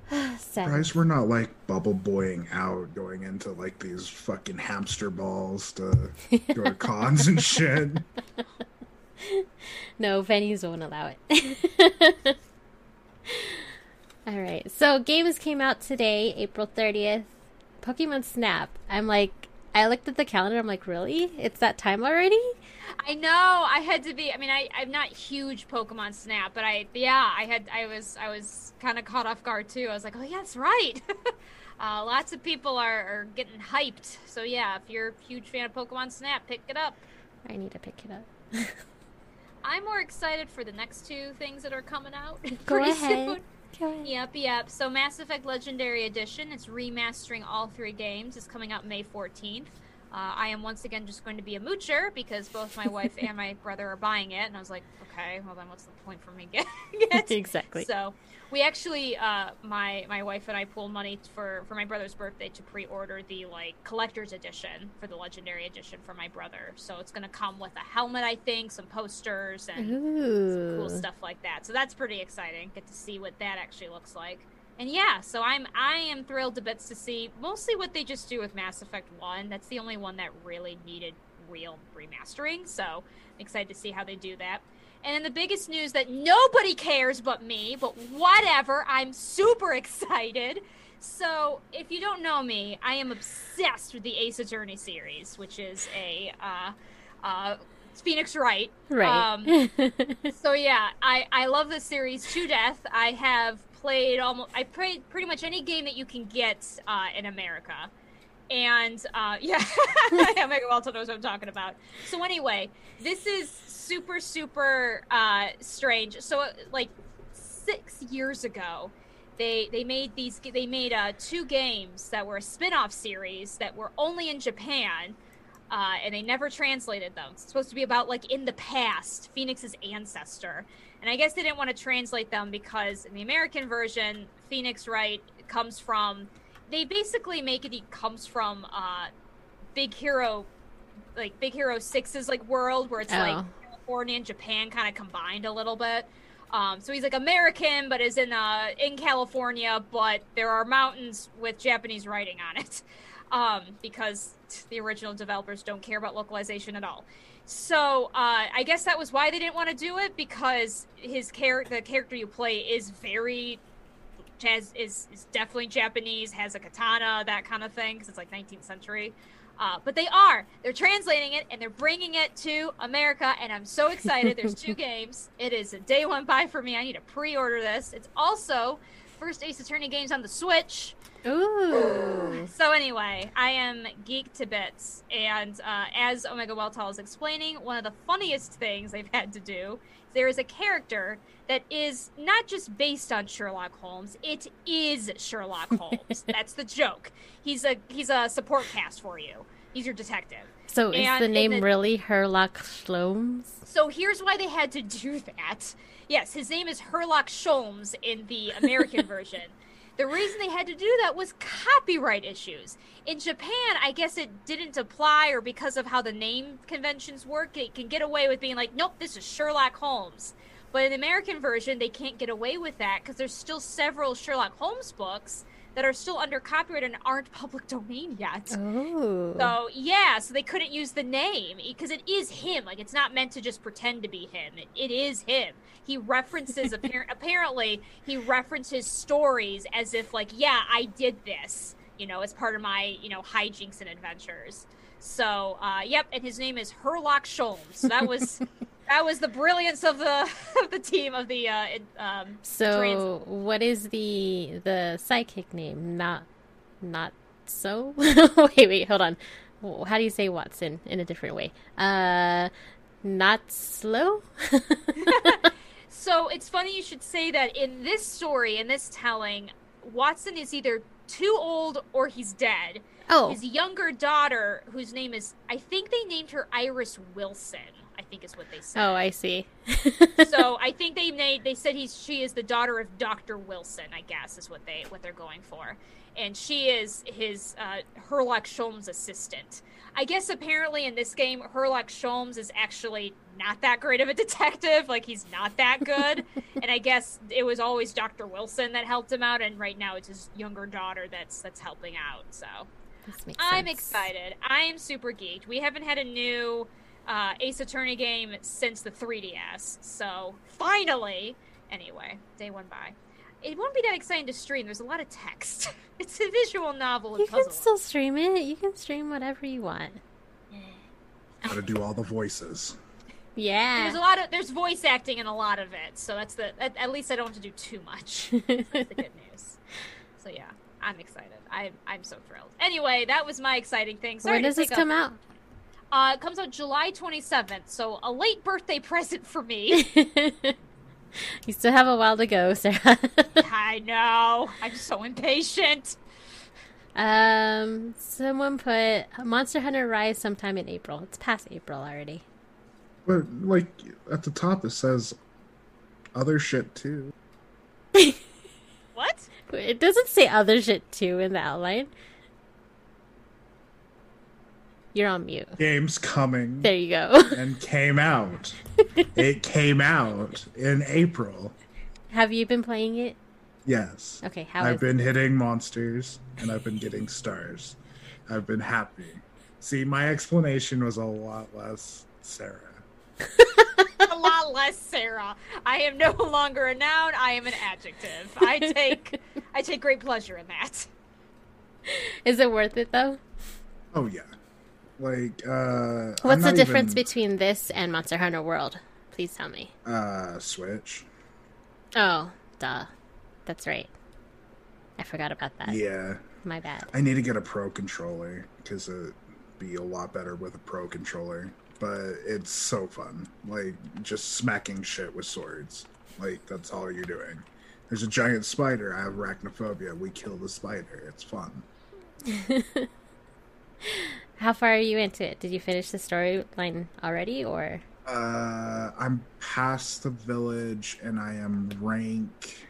gosh. Sad. Guys, we're not like bubble boying out, going into like these fucking hamster balls to go to cons and shit. No, venues won't allow it. All right. So games came out today, April 30th. Pokemon Snap. I'm like I looked at the calendar. I'm like, "Really? It's that time already?" I know. I had to be. I mean, I I'm not huge Pokemon Snap, but I yeah, I had I was I was kind of caught off guard too. I was like, oh yeah, that's right. uh, lots of people are, are getting hyped. So yeah, if you're a huge fan of Pokemon Snap, pick it up. I need to pick it up. I'm more excited for the next two things that are coming out. Go pretty ahead. Soon. Yep, yep. So Mass Effect Legendary Edition, it's remastering all three games. It's coming out May 14th. Uh, I am once again just going to be a moocher because both my wife and my brother are buying it, and I was like, okay, well then what's the point for me getting it? exactly. So we actually, uh, my my wife and I pooled money for for my brother's birthday to pre-order the like collector's edition for the legendary edition for my brother. So it's gonna come with a helmet, I think, some posters, and some cool stuff like that. So that's pretty exciting. Get to see what that actually looks like and yeah, so I'm I am thrilled to bits to see mostly what they just do with Mass Effect One. That's the only one that really needed real remastering. So I'm excited to see how they do that. And then the biggest news that nobody cares but me, but whatever, I'm super excited. So, if you don't know me, I am obsessed with the Ace Attorney series, which is a uh, uh, Phoenix Wright. Right. Um, so yeah, I I love this series to death. I have played almost I played pretty much any game that you can get uh, in America. And uh, yeah, yeah, Mega Walter knows what I'm talking about. So anyway, this is super super uh, strange. So like six years ago, they they made these they made uh, two games that were a spin-off series that were only in Japan. Uh, and they never translated them. It's supposed to be about like in the past, Phoenix's ancestor. And I guess they didn't want to translate them because in the American version, Phoenix Wright comes from. They basically make it. He comes from uh, Big Hero, like Big Hero Six's like world where it's oh. like California and Japan kind of combined a little bit. Um, so he's like American, but is in uh, in California, but there are mountains with Japanese writing on it, um, because the original developers don't care about localization at all. So uh, I guess that was why they didn't want to do it because his character, the character you play, is very has is, is definitely Japanese, has a katana, that kind of thing, because it's like 19th century. Uh, but they are. They're translating it and they're bringing it to America, and I'm so excited. There's two games. It is a day one buy for me. I need to pre-order this. It's also first Ace Attorney games on the Switch. Ooh. So anyway, I am geek to bits, and uh, as Omega Weltal is explaining, one of the funniest things they've had to do there is a character that is not just based on Sherlock Holmes; it is Sherlock Holmes. That's the joke. He's a he's a support cast for you. He's your detective. So is and the name the, really Herlock Sholmes? So here's why they had to do that. Yes, his name is Herlock Sholmes in the American version. The reason they had to do that was copyright issues. In Japan, I guess it didn't apply, or because of how the name conventions work, it can get away with being like, nope, this is Sherlock Holmes. But in the American version, they can't get away with that because there's still several Sherlock Holmes books that are still under copyright and aren't public domain yet. Oh. So yeah, so they couldn't use the name because it is him. Like it's not meant to just pretend to be him. it, it is him. He references apparently he references stories as if like yeah I did this you know as part of my you know hijinks and adventures. So uh, yep, and his name is Herlock Sholmes. So that was that was the brilliance of the of the team of the uh, um, so trans- what is the the psychic name? Not not so? Wait wait hold on. How do you say watson in a different way? Uh not slow? So it's funny you should say that in this story in this telling watson is either too old or he's dead. Oh. His younger daughter whose name is i think they named her iris wilson think is what they said. Oh, I see. so I think they made they said he's she is the daughter of Doctor Wilson. I guess is what they what they're going for, and she is his uh, Herlock Sholmes' assistant. I guess apparently in this game, Herlock Sholmes is actually not that great of a detective. Like he's not that good, and I guess it was always Doctor Wilson that helped him out, and right now it's his younger daughter that's that's helping out. So. I'm excited. I am super geeked. We haven't had a new uh, Ace Attorney game since the 3DS. So finally, anyway, day one by. It won't be that exciting to stream. There's a lot of text. it's a visual novel. You can still stream it. You can stream whatever you want. Got to do all the voices. Yeah. There's a lot of there's voice acting in a lot of it, so that's the at, at least I don't have to do too much. that's the good news. So yeah, I'm excited. I'm I'm so thrilled. Anyway, that was my exciting thing. Sorry when does this come out? Uh, it comes out July 27th, so a late birthday present for me. You still have a while to go, Sarah. I know. I'm so impatient. um, someone put Monster Hunter Rise sometime in April. It's past April already. But like at the top, it says other shit too. What? It doesn't say other shit too in the outline. You're on mute. Games coming There you go. and came out. it came out in April. have you been playing it? Yes. Okay, how I've is been hitting monsters and I've been getting stars. I've been happy. See, my explanation was a lot less Sarah. a lot less Sarah. I am no longer a noun. I am an adjective. I take I take great pleasure in that. Is it worth it though? Oh yeah. Like uh What's the difference even, between this and Monster Hunter World? Please tell me. uh Switch? Oh, duh. That's right. I forgot about that. Yeah. My bad. I need to get a pro controller because it'd be a lot better with a pro controller. But it's so fun. Like just smacking shit with swords. Like that's all you're doing. There's a giant spider. I have arachnophobia. We kill the spider. It's fun. How far are you into it? Did you finish the storyline already or Uh, I'm past the village and I am rank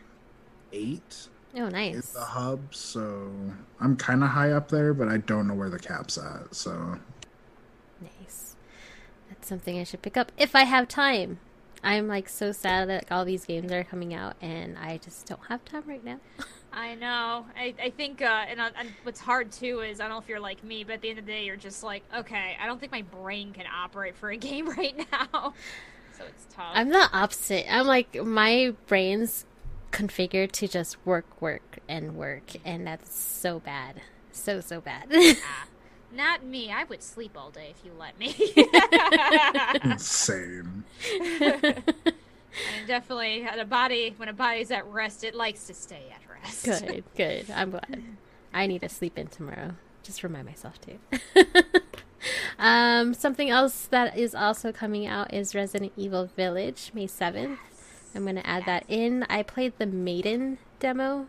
eight Oh, in nice. the hub, so I'm kind of high up there, but I don't know where the cap's at. So Nice. That's something I should pick up if I have time. I'm like so sad that all these games are coming out and I just don't have time right now. I know. I, I think, uh, and, uh, and what's hard too is I don't know if you're like me, but at the end of the day, you're just like, okay, I don't think my brain can operate for a game right now. So it's tough. I'm the opposite. I'm like my brain's configured to just work, work, and work, and that's so bad, so so bad. Ah, not me. I would sleep all day if you let me. same. Definitely at a body. When a body's at rest, it likes to stay at rest. good, good. I'm glad. I need to sleep in tomorrow. Just remind myself to. um, something else that is also coming out is Resident Evil Village, May seventh. I'm gonna add that in. I played the Maiden demo.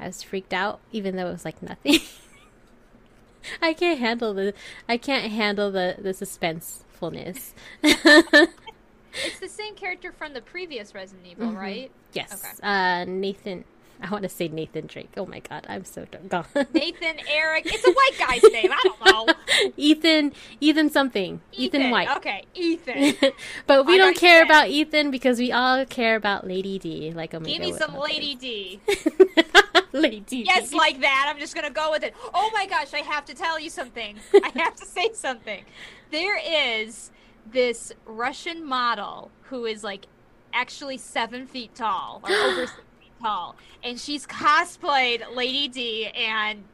I was freaked out, even though it was like nothing. I can't handle the I can't handle the the suspensefulness. It's the same character from the previous Resident Evil, Mm-hmm. right? yes, Okay. uh, Nathan. I want to say Nathan Drake. Oh my god, I'm so gone. Nathan, Eric. It's a white guy's name. I don't know. Ethan, Ethan something, Ethan, White. Okay, Ethan. but we I don't care about Ethan because we all care about Lady D, like Omega. Give me some. Lady D. Lady D. Yes, like that. I'm just gonna go with it. Oh my gosh, I have to tell you something. I have to say something. There is this Russian model who is like actually seven feet tall, or over six feet tall, and she's cosplayed Lady D, and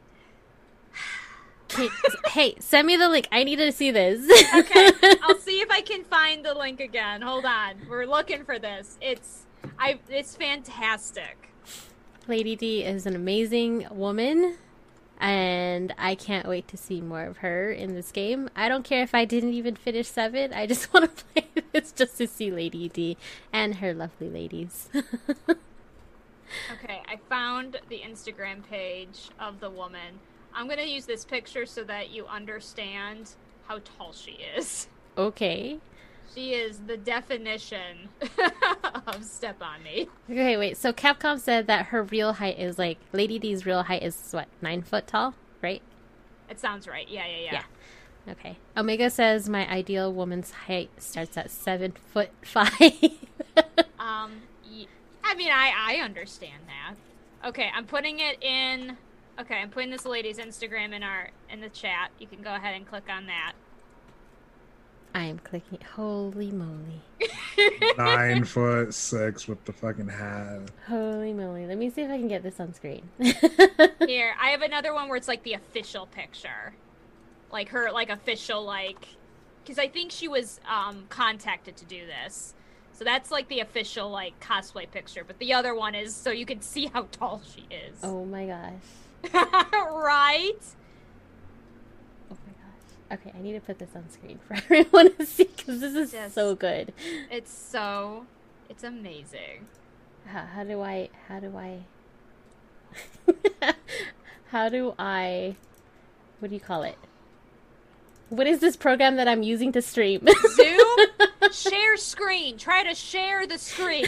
hey, send me the link. I need to see this. okay, I'll see if I can find the link again. Hold on, we're looking for this. It's I. It's fantastic. Lady D is an amazing woman, and I can't wait to see more of her in this game. I don't care if I didn't even finish seven. I just want to play this just to see Lady D and her lovely ladies. Okay, I found the Instagram page of the woman. I'm gonna use this picture so that you understand how tall she is. okay. She is the definition of step on me. Okay, wait. So Capcom said that her real height is like Lady D's real height is what nine foot tall, right? It sounds right. Yeah, yeah, yeah. Yeah. Okay. Omega says my ideal woman's height starts at seven foot five. Um, I mean, I I understand that. Okay, I'm putting it in. Okay, I'm putting this lady's Instagram in our in the chat. You can go ahead and click on that. I am clicking. Holy moly! Nine foot six with the fucking hat. Holy moly! Let me see if I can get this on screen. Here, I have another one where it's like the official picture, like her like official like, because I think she was um contacted to do this. So that's like the official like cosplay picture, but the other one is so you can see how tall she is. oh my gosh! right? My gosh! Okay, I need to put this on screen for everyone to see because this is Yes. so good. It's so It's amazing. How, how do I? How do I? how do I? What do you call it? What is this program that I'm using to stream? Zoom, share screen. Try to share the screen.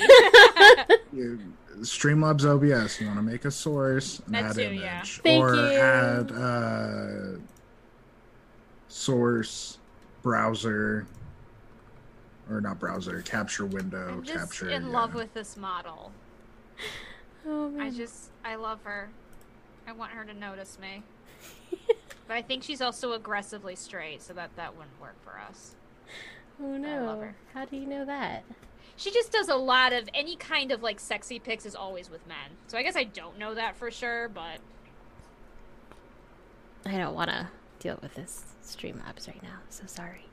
Streamlabs OBS. You want to make a source and That add too, image, yeah. Thank or you. add uh, source browser, or not browser, capture window, I'm just capture. in yeah. love with this model. oh, I just, I love her. I want her to notice me. but I think she's also aggressively straight, so that that wouldn't work for us. oh love no! her. How do you know that? She just does a lot of any kind of like sexy pics is always with men. So I guess I don't know that for sure, but I don't want to deal with this Streamlabs right now. So sorry.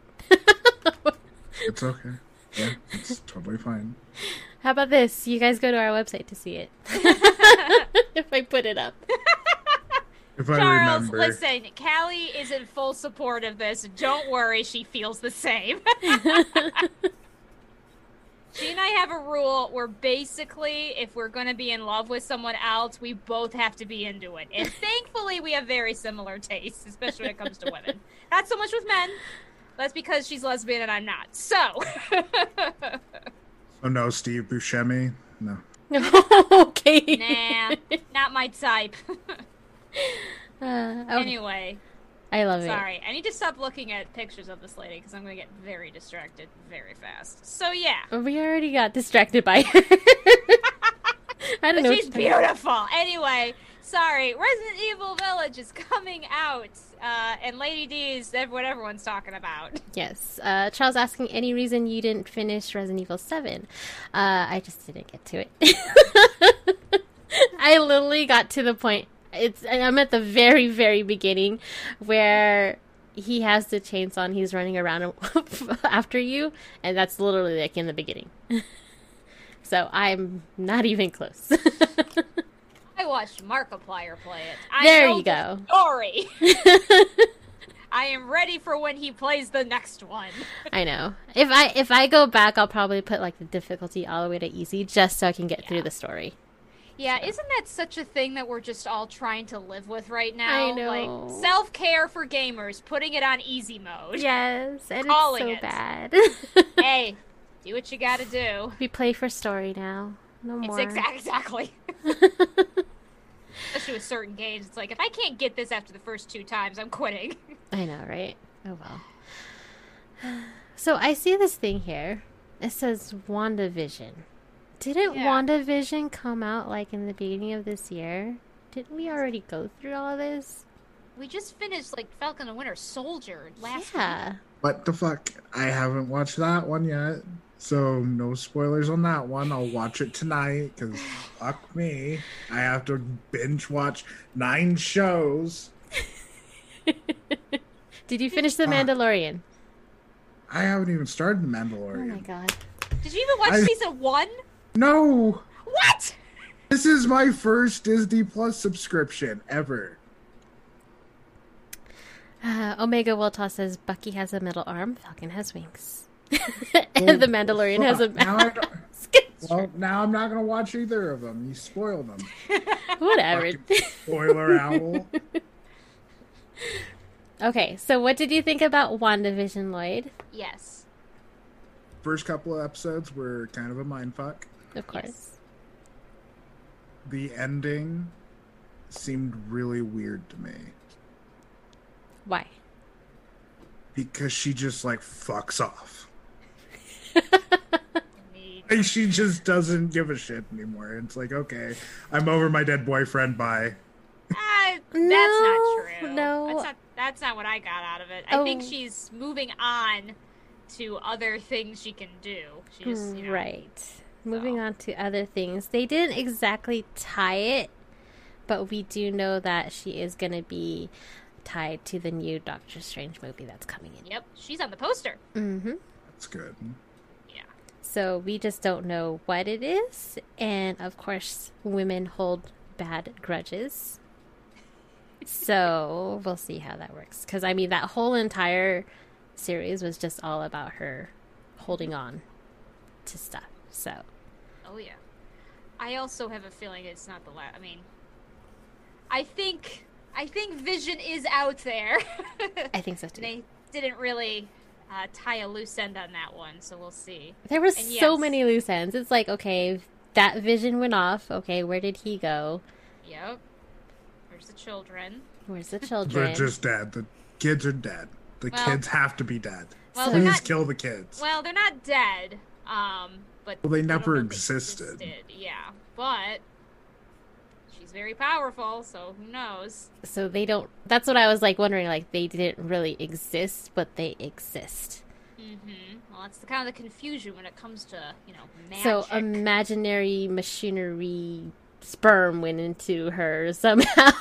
It's okay. Yeah, it's totally fine. How about this? You guys go to our website to see it. if I put it up. If I Charles, remember, listen, Callie is in full support of this. Don't worry, she feels the same. she and I have a rule where basically, if we're going to be in love with someone else, we both have to be into it. And thankfully, we have very similar tastes, especially when it comes to women. Not so much with men. That's because she's lesbian and I'm not. So, oh no, Steve Buscemi. No, okay. nah, not my type. Uh, oh, anyway, I love it. sorry. I need to stop looking at pictures of this lady because I'm going to get very distracted very fast. So, yeah. We already got distracted by her. I don't know. She's beautiful. Anyway, sorry. Resident Evil Village is coming out, uh, and Lady D is what everyone's talking about. Yes. Uh, Charles asking any reason you didn't finish Resident Evil 7. Uh, I just didn't get to it. I literally got to the point. It's I'm at the very very beginning where he has the chainsaw and he's running around after you, and that's literally like in the beginning. so I'm not even close. I watched Markiplier play it. I There you the go. Story. I am ready for when he plays the next one. I know. If I if I go back, I'll probably put like the difficulty all the way to easy, just so I can get through the story. Yeah, isn't that such a thing that we're just all trying to live with right now? I know. Like self care for gamers, putting it on easy mode. Yes, and Calling it's so it. bad. Hey, do what you gotta do. we play for story now. No It's more. exact exactly. Especially with certain games, it's like if I can't get this after the first two times, I'm quitting. I know, right? Oh well. So I see this thing here. It says WandaVision. Didn't Yeah. WandaVision come out like in the beginning of this year? Didn't we already go through all of this? We just finished like Falcon and Winter Soldier last yeah. what the fuck? I haven't watched that one yet, so no spoilers on that one. I'll watch it tonight because fuck me, I have to binge watch nine shows. Did you finish The Fuck. Mandalorian? I haven't even started The Mandalorian. Oh my god. Did you even watch I- season one? No, What? this is my first Disney Plus subscription ever. Uh, Omega Wilta says Bucky has a middle arm, Falcon has wings. and the Mandalorian has a Fuck, now I mask. don't- It's Well, now I'm not gonna watch either of them. You spoiled them. Whatever. Fucking Spoiler owl. okay, so what did you think about WandaVision, Lloyd? Yes. First couple of episodes were kind of a mindfuck. Of course. Yes. The ending seemed really weird to me Why? because she just like fucks off. Me. Like, she just doesn't give a shit anymore. It's like, okay, I'm over my dead boyfriend. Bye. Ah, that's No, not true. no. That's not, that's not what I got out of it. I think Oh. she's moving on to other things she can do. She just, you know, Right. Moving So. on to other things. They didn't exactly tie it, but we do know that she is going to be tied to the new Doctor Strange movie that's coming in. Yep, she's on the poster. Mm-hmm. That's good. Yeah. So we just don't know what it is. And of course, women hold bad grudges. So we'll see how that works. Because, I mean, that whole entire series was just all about her holding on to stuff. So Oh yeah. I also have a feeling it's not the last. I mean, I think I think Vision is out there. I think so too. they didn't really uh, tie a loose end on that one, so we'll see. There was And so yes. many loose ends. It's like, okay, that vision went off. Okay, where did he go? Yep. Where's the children? Where's the children? They're just dead. The kids are dead. The Well- kids have to be dead. Well, they're Please not. kill the kids. Well, they're not dead. Um, but Well, they never know if existed. Yeah, but she's very powerful, so who knows? so they don't. That's what I was like wondering. Like they didn't really exist, but they exist. Mm-hmm. Well, that's the kind of the confusion when it comes to you know magic. So imaginary machinery sperm went into her somehow.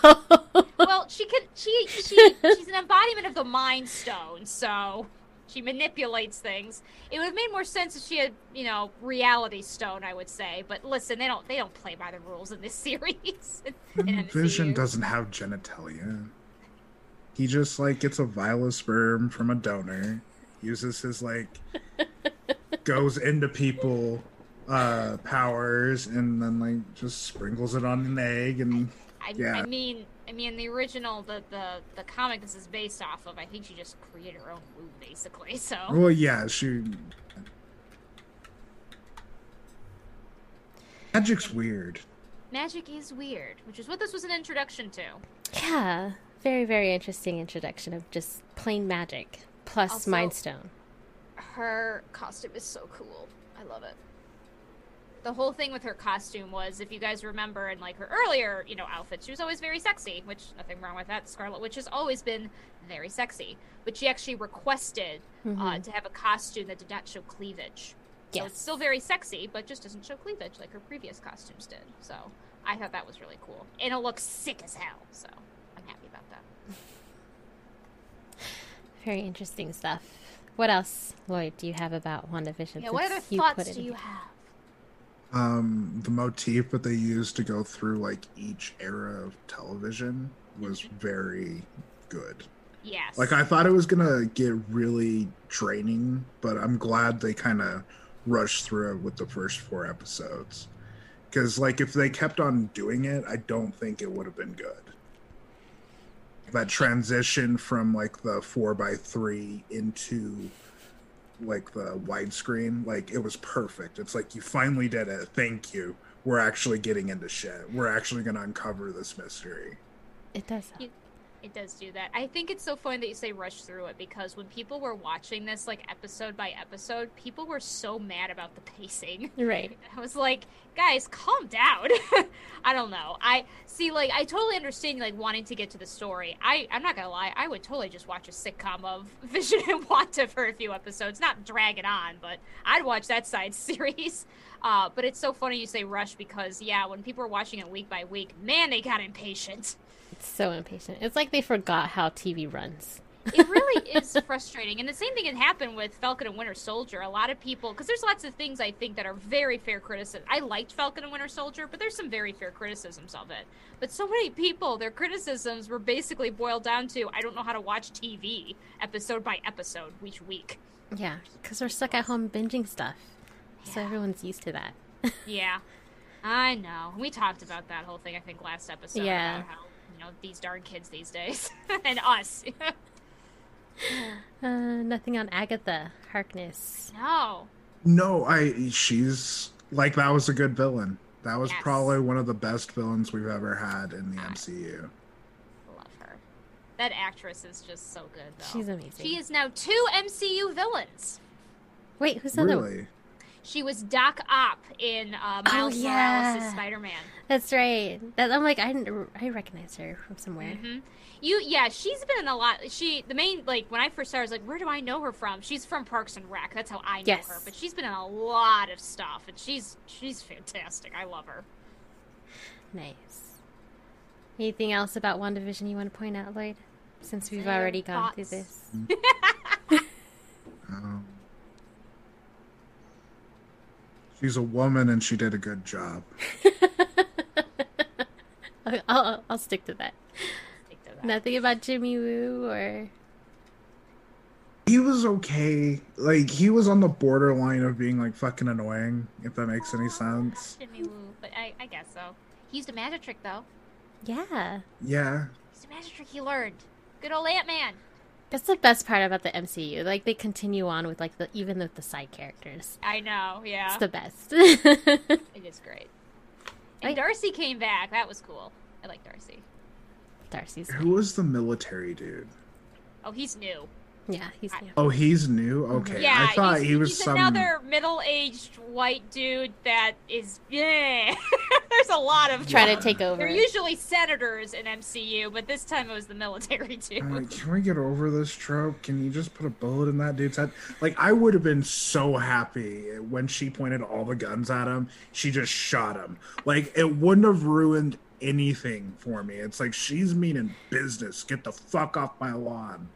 well, she can. She she she's an embodiment of the Mind Stone, so she manipulates things. It would have made more sense if she had, you know, Reality Stone. I would say, but listen, they don't they don't play by the rules in this series. in Vision doesn't have genitalia. He just like gets a vial of sperm from a donor, uses his like goes into people uh powers and then like just sprinkles it on an egg and I, Yeah. I mean, I mean, the original, the, the the comic this is based off of. I think she just created her own womb, basically. So well yeah, she Magic's weird. magic is weird, which is what this was an introduction to. yeah, very very interesting introduction of just plain magic plus Also- Mind Stone. Her costume is so cool. I love it. The whole thing with her costume was, if you guys remember, in like her earlier, you know, outfits, she was always very sexy. Which nothing wrong with that. Scarlet Witch has always been very sexy, but she actually requested uh, Mhm. to have a costume that did not show cleavage. So it's still very sexy, but just doesn't show cleavage like her previous costumes did. So I thought that was really cool. And it looks sick as hell, so I'm happy about that. Very interesting stuff. What else, Lloyd, do you have about WandaVision? Yeah, what other thoughts do you have? Um, the motif that they used to go through like each era of television was very good. Yes. Like I thought it was gonna get really draining, but I'm glad they kind of rushed through it with the first four episodes. Because like if they kept on doing it, I don't think it would have been good. That transition from like the four by three into like the widescreen, like it was perfect. It's like you finally did it. Thank you. We're actually getting into shit. We're actually gonna uncover this mystery. It does. You- It does do that. I think it's so funny that you say rush through it because when people were watching this, like episode by episode, people were so mad about the pacing. Right. I was like, guys, calm down. I don't know. I see, like, I totally understand, like, wanting to get to the story. I, I'm not gonna lie, I would totally just watch a sitcom of Vision and Wanda for a few episodes, not drag it on, but I'd watch that side series. Uh, but it's so funny you say rush because, yeah, when people were watching it week by week, man, they got impatient. It's so impatient. It's like they forgot how TV runs. it really is frustrating. And the same thing had happened with Falcon and Winter Soldier. A lot of people, because there's lots of things I think that are very fair criticism. I liked Falcon and Winter Soldier, but there's some very fair criticisms of it. But so many people, their criticisms were basically boiled down to I don't know how to watch TV episode by episode, each week. Yeah, because we're stuck at home binging stuff. So everyone's used to that. Yeah, I know. We talked about that whole thing, I think, last episode. Yeah. About how, you know, these darn kids these days. and us. Uh, nothing on Agatha Harkness. no. No, I she's like that was a good villain. That was Yes. probably one of the best villains we've ever had in the Ah. MCU. Love her. That actress is just so good, though. She's amazing. She is now two MCU villains. Wait, who's the other one? Really? She was Doc Ock in uh, Miles Oh, yeah. Morales' Spider-Man. That's right. That, I'm like, I, didn't- I recognize her from somewhere. hmm You, yeah, she's been in a lot. She, the main, like when I first started, I was like, where do I know her from? She's from Parks and Rec. That's how I know Yes. her. But she's been in a lot of stuff, and she's she's fantastic. I love her. Nice. Anything else about WandaVision you want to point out, Lloyd? Since we've Any other already gone through this. Um, she's a woman and she did a good job. I'll, I'll, I'll stick to that. Stick to that. Nothing about Jimmy Woo or. He was okay. Like he was on the borderline of being like fucking annoying, if that makes any sense. Jimmy Woo, but I, I guess so. He used a magic trick though. Yeah. Yeah. It's a magic trick he learned. Good old Ant Man. That's the best part about the MCU. Like they continue on with like the even with the side characters. I know, yeah. It's the best. It is great. And I- Darcy came back. That was cool. I like Darcy. Darcy's. Who was the military dude? Oh, he's new. Yeah, he's new. Oh, he's new. Mm-hmm. Okay, yeah, I thought he's, he was he's some. another middle-aged white dude that is yeah. There's a lot of Trying to take over. They're usually senators in MCU, but this time it was the military too. I'm like, can we get over this trope? Can you just put a bullet in that dude's head? Like, I would have been so happy when she pointed all the guns at him. She just shot him. Like, it wouldn't have ruined anything for me. It's like she's meaning business. Get the fuck off my lawn.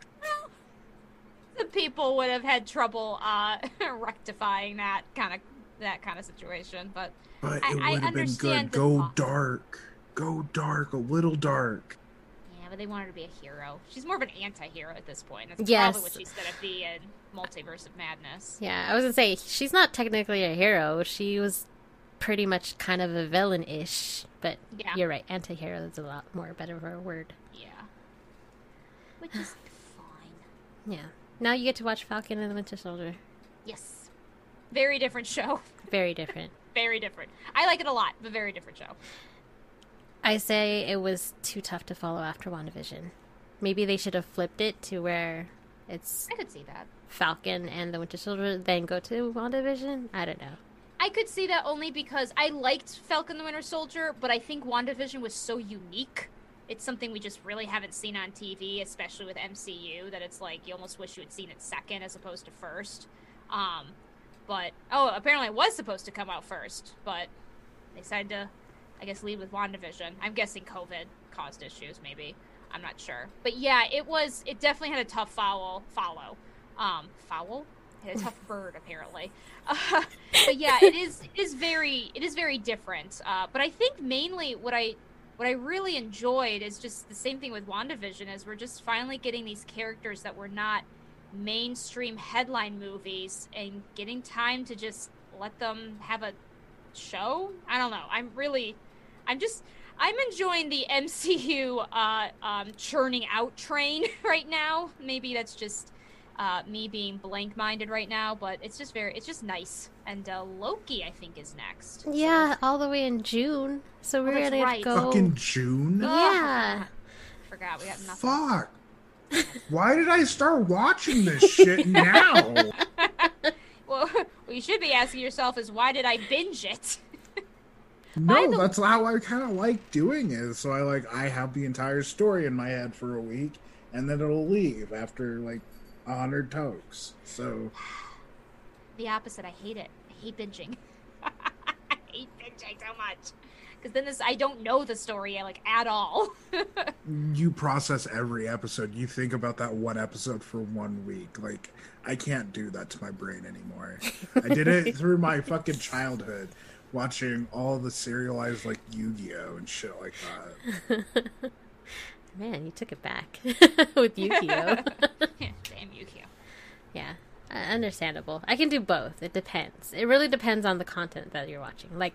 The people would have had trouble uh, rectifying that kind of that kind of situation, but But I- it I would have been understand good. Go thought. dark. Go dark. A little dark. yeah, but they want her to be a hero. She's more of an anti-hero at this point. That's Yes. probably what she's gonna be in Multiverse of Madness. Yeah, I was gonna say she's not technically a hero. She was pretty much kind of a villain-ish, but Yeah. you're right. Anti-hero is a lot more better of a word. Yeah, which is fine. Yeah. Now you get to watch Falcon and the Winter Soldier. Yes, very different show. Very different. very different. I like it a lot, but very different show. I say it was too tough to follow after WandaVision. Maybe they should have flipped it to where it's I could see that. Falcon and the Winter Soldier, then go to WandaVision. I don't know. I could see that only because I liked Falcon the Winter Soldier, but I think WandaVision was so unique. It's something we just really haven't seen on TV, especially with MCU, that it's like you almost wish you had seen it second as opposed to first. Um, but oh, apparently it was supposed to come out first, but they decided to, I guess, lead with WandaVision. I'm guessing COVID caused issues, maybe. I'm not sure, but yeah, it was. It definitely had a tough follow. Follow, um, foul. It had a tough bird, apparently. Uh, but yeah, it is. It is very. It is very different. Uh, but I think mainly what I what I really enjoyed is just the same thing with WandaVision is we're just finally getting these characters that were not mainstream headline movies and getting time to just let them have a show. I don't know. I'm really I'm just I'm enjoying the MCU uh, um, churning out train right now. Maybe that's just uh, me being blank minded right now, but it's just very it's just nice. And uh, Loki, I think, is next. So- Yeah, all the way in June. So we're that's gonna right. go. Fucking June? Yeah. Forgot we got nothing. Fuck. Why did I start watching this shit now? Well, what you should be asking yourself is why did I binge it? No, the- that's how I kind of like doing it. So I like I have the entire story in my head for a week, and then it'll leave after like a hundred tokes. So the opposite. I hate it. I hate binging. I hate binging so much because then this I don't know the story like at all. you process every episode. You think about that one episode for one week. Like I can't do that to my brain anymore. I did it through my fucking childhood, watching all the serialized like Yu-Gi-Oh and shit like that. Man, you took it back with Yu-Gi-Oh. Damn Yu-Gi-Oh. yeah, understandable. I can do both. It depends. It really depends on the content that you're watching. Like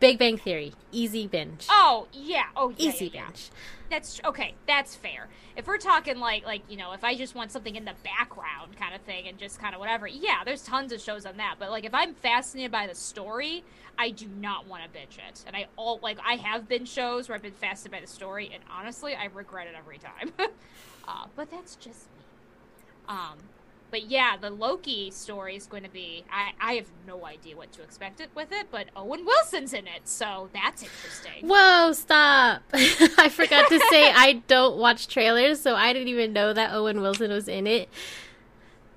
Big Bang Theory, easy binge. Oh yeah. Oh yeah. easy yeah, yeah. binge. That's okay. That's fair. If we're talking like like you know, if I just want something in the background kind of thing and just kind of whatever, yeah, there's tons of shows on that. But like if I'm fascinated by the story, I do not want to binge it. And I all like I have been shows where I've been fascinated by the story, and honestly, I regret it every time. uh, but that's just me. Um, but yeah, the Loki story is going to be. I I have no idea what to expect it with it, but Owen Wilson's in it, so that's interesting. Whoa, stop. I forgot to say I don't watch trailers, so I didn't even know that Owen Wilson was in it.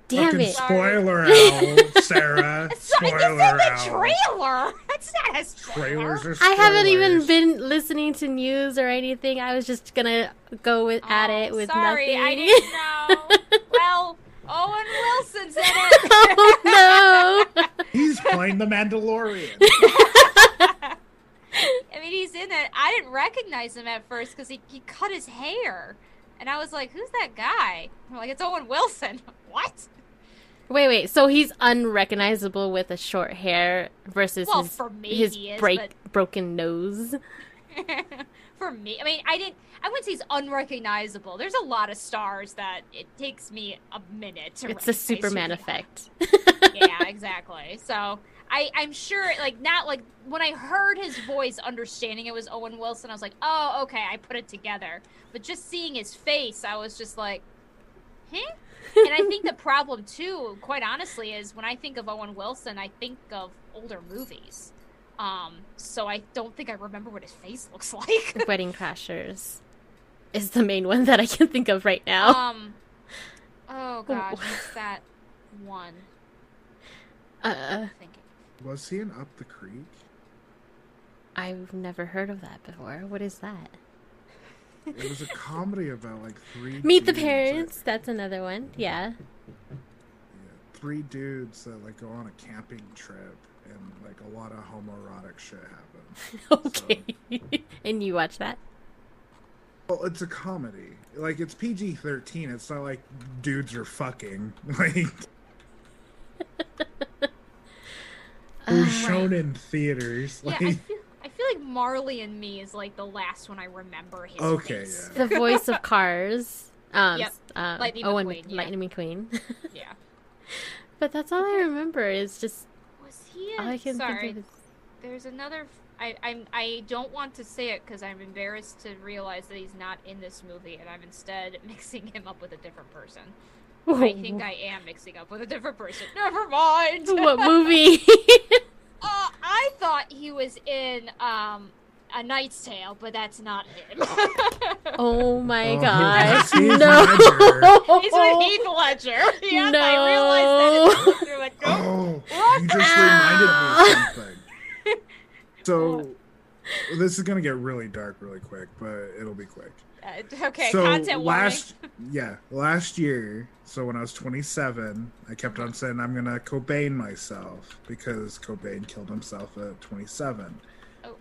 Damn fucking it. spoiler out, Sarah. So you spoiler said the trailer. That's not a spoiler. Trailers are I haven't even been listening to news or anything. I was just gonna go with at Oh, it with sorry, nothing. I didn't know. well, Owen Wilson's in it. oh no! He's playing the Mandalorian. I mean, he's in it. I didn't recognize him at first because he, he cut his hair. And I was like, who's that guy? I'm like, it's Owen Wilson. what? Wait, wait. So he's unrecognizable with a short hair versus Well, his for me his he is, break but- broken nose. For me, I mean, I didn't. I wouldn't say he's unrecognizable. There's a lot of stars that it takes me a minute to. It's the Superman effect. yeah, exactly. So I, I'm sure, like, not like when I heard his voice, understanding it was Owen Wilson, I was like, oh, okay, I put it together. But just seeing his face, I was just like, huh? and I think the problem too, quite honestly, is when I think of Owen Wilson, I think of older movies. Um, so I don't think I remember what his face looks like. Wedding Crashers is the main one that I can think of right now. um, oh gosh, what's that one? Uh, thinking. Was he in Up the Creek? I've never heard of that before. What is that? It was a comedy about like three. Meet the dudes that- Parents. That's another one. Yeah. yeah, three dudes that like go on a camping trip and like a lot of homoerotic shit happens. Okay. and you watch that? Well, it's a comedy. Like it's PG thirteen. It's not like dudes are fucking. Like it was shown in theaters. Yeah, Like I feel, I feel like Marley and Me is like the last one I remember his Okay, face. yeah. The voice of Cars. Um, Yep. uh, Lightning Owen, McQueen, yeah. Lightning McQueen. Yeah. but that's all I remember. Is just Was he? I can sorry, think there's another. I I'm I don't want to say it because I'm embarrassed to realize that he's not in this movie, and I'm instead mixing him up with a different person. I think I am mixing up with a different person. Never mind. what movie? Uh, I thought he was in um A Knight's Tale, but that's not him. oh my Oh, gosh! Heath no. He's with Heath Ledger. Yeah, No. I realized that. as I looked through it. Oh, What? you just Ah. reminded me of something. So this is gonna get really dark really quick, but it'll be quick. Uh, okay, so content last yeah last year so when i was 27 i kept on saying i'm gonna cobain myself because cobain killed himself at 27 Oh.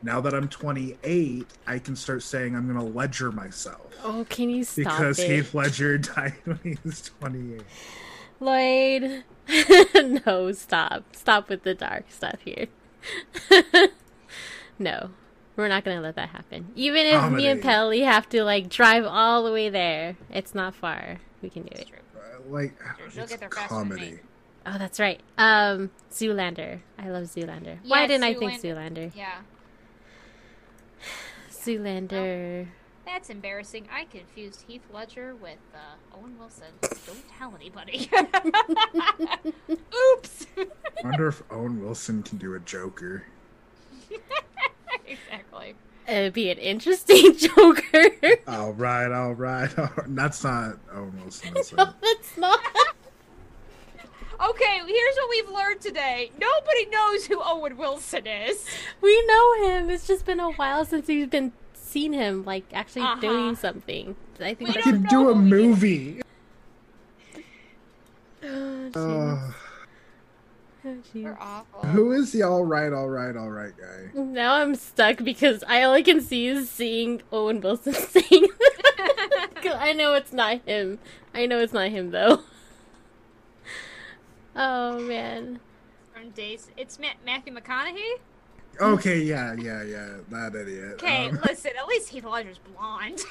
Now that i'm 28 i can start saying i'm gonna ledger myself Oh, can you stop because it, heath ledger died when he was 28 Lloyd? no, stop! Stop with the dark stuff here. no, we're not gonna let that happen. Even if me and Comedy. Pelly have to like drive all the way there, it's not far. We can do it. Uh, like She'll it's get there comedy. Oh, that's right. Um, Zoolander. I love Zoolander. Why didn't I think Zoolander. Zoolander? Yeah, Zoolander. that's embarrassing. I confused Heath Ledger with uh, Owen Wilson. Don't tell anybody. Oops. I wonder if owen wilson can do a joker exactly. It'd be an interesting Joker. all right all right, all right. that's not owen wilson is it? no, that's not. Okay, here's what we've learned today. Nobody knows who Owen Wilson is. We know him. It's just been a while since we've been seen him like actually Uh-huh. doing something. I think We he don't can do a who movie Oh, jeez. uh, Oh, jeez. We're awful. Who is the all right, all right, all right guy? Now I'm stuck because I all I can see is seeing Owen Wilson sing. 'Cause I know it's not him. I know it's not him though. Oh man. From Dazed, it's Ma- Matthew McConaughey. Okay, yeah, yeah, yeah, that idiot. Okay, Um, listen. At least Heath Ledger's blonde.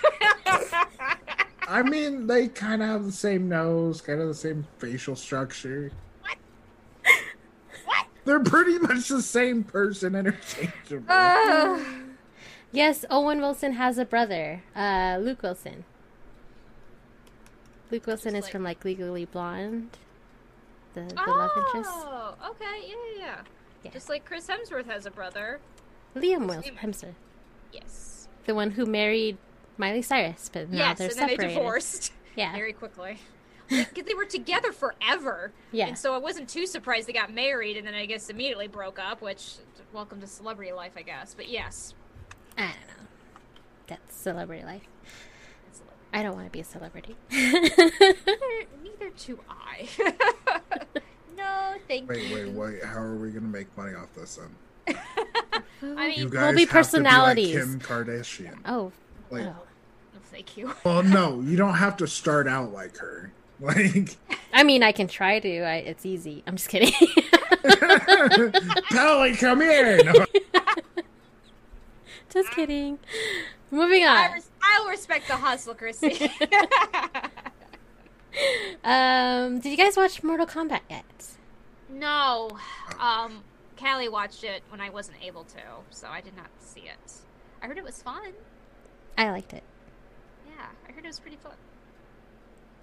I mean, they kind of have the same nose, kind of the same facial structure. What? What? They're pretty much the same person, interchangeable. Ugh. Yes, Owen Wilson has a brother, uh, Luke Wilson. Luke Wilson Just is like- from like Legally Blonde, the, the love interest. Oh, okay, yeah, yeah, yeah. Yeah. Just like Chris Hemsworth has a brother. Liam Wilson. Hemsworth, Yes. the one who married Miley Cyrus, but now yes, they're and then separated. they divorced Yeah, very quickly. Because they were together forever. yeah. And so I wasn't too surprised they got married and then I guess immediately broke up, which, welcome to celebrity life, I guess. But yes. I don't know. That's celebrity life. It's I don't want to be a celebrity. neither, neither do I. no, thank Wait, you. wait, wait. Wait. How are we gonna make money off this then? I mean, You We'll guys be have personalities. To be like Kim Kardashian. oh, oh Like, oh. thank you. well, no, you don't have to start out like her. Like, I mean, I can try to. I, it's easy. I'm just kidding. Pally, come here. No. just kidding. Moving I on. res- I'll respect the hustle, Chrissy. Um, did you guys watch Mortal Kombat yet? no, um, Callie watched it when I wasn't able to, so I did not see it. I heard it was fun. I liked it. Yeah, I heard it was pretty fun.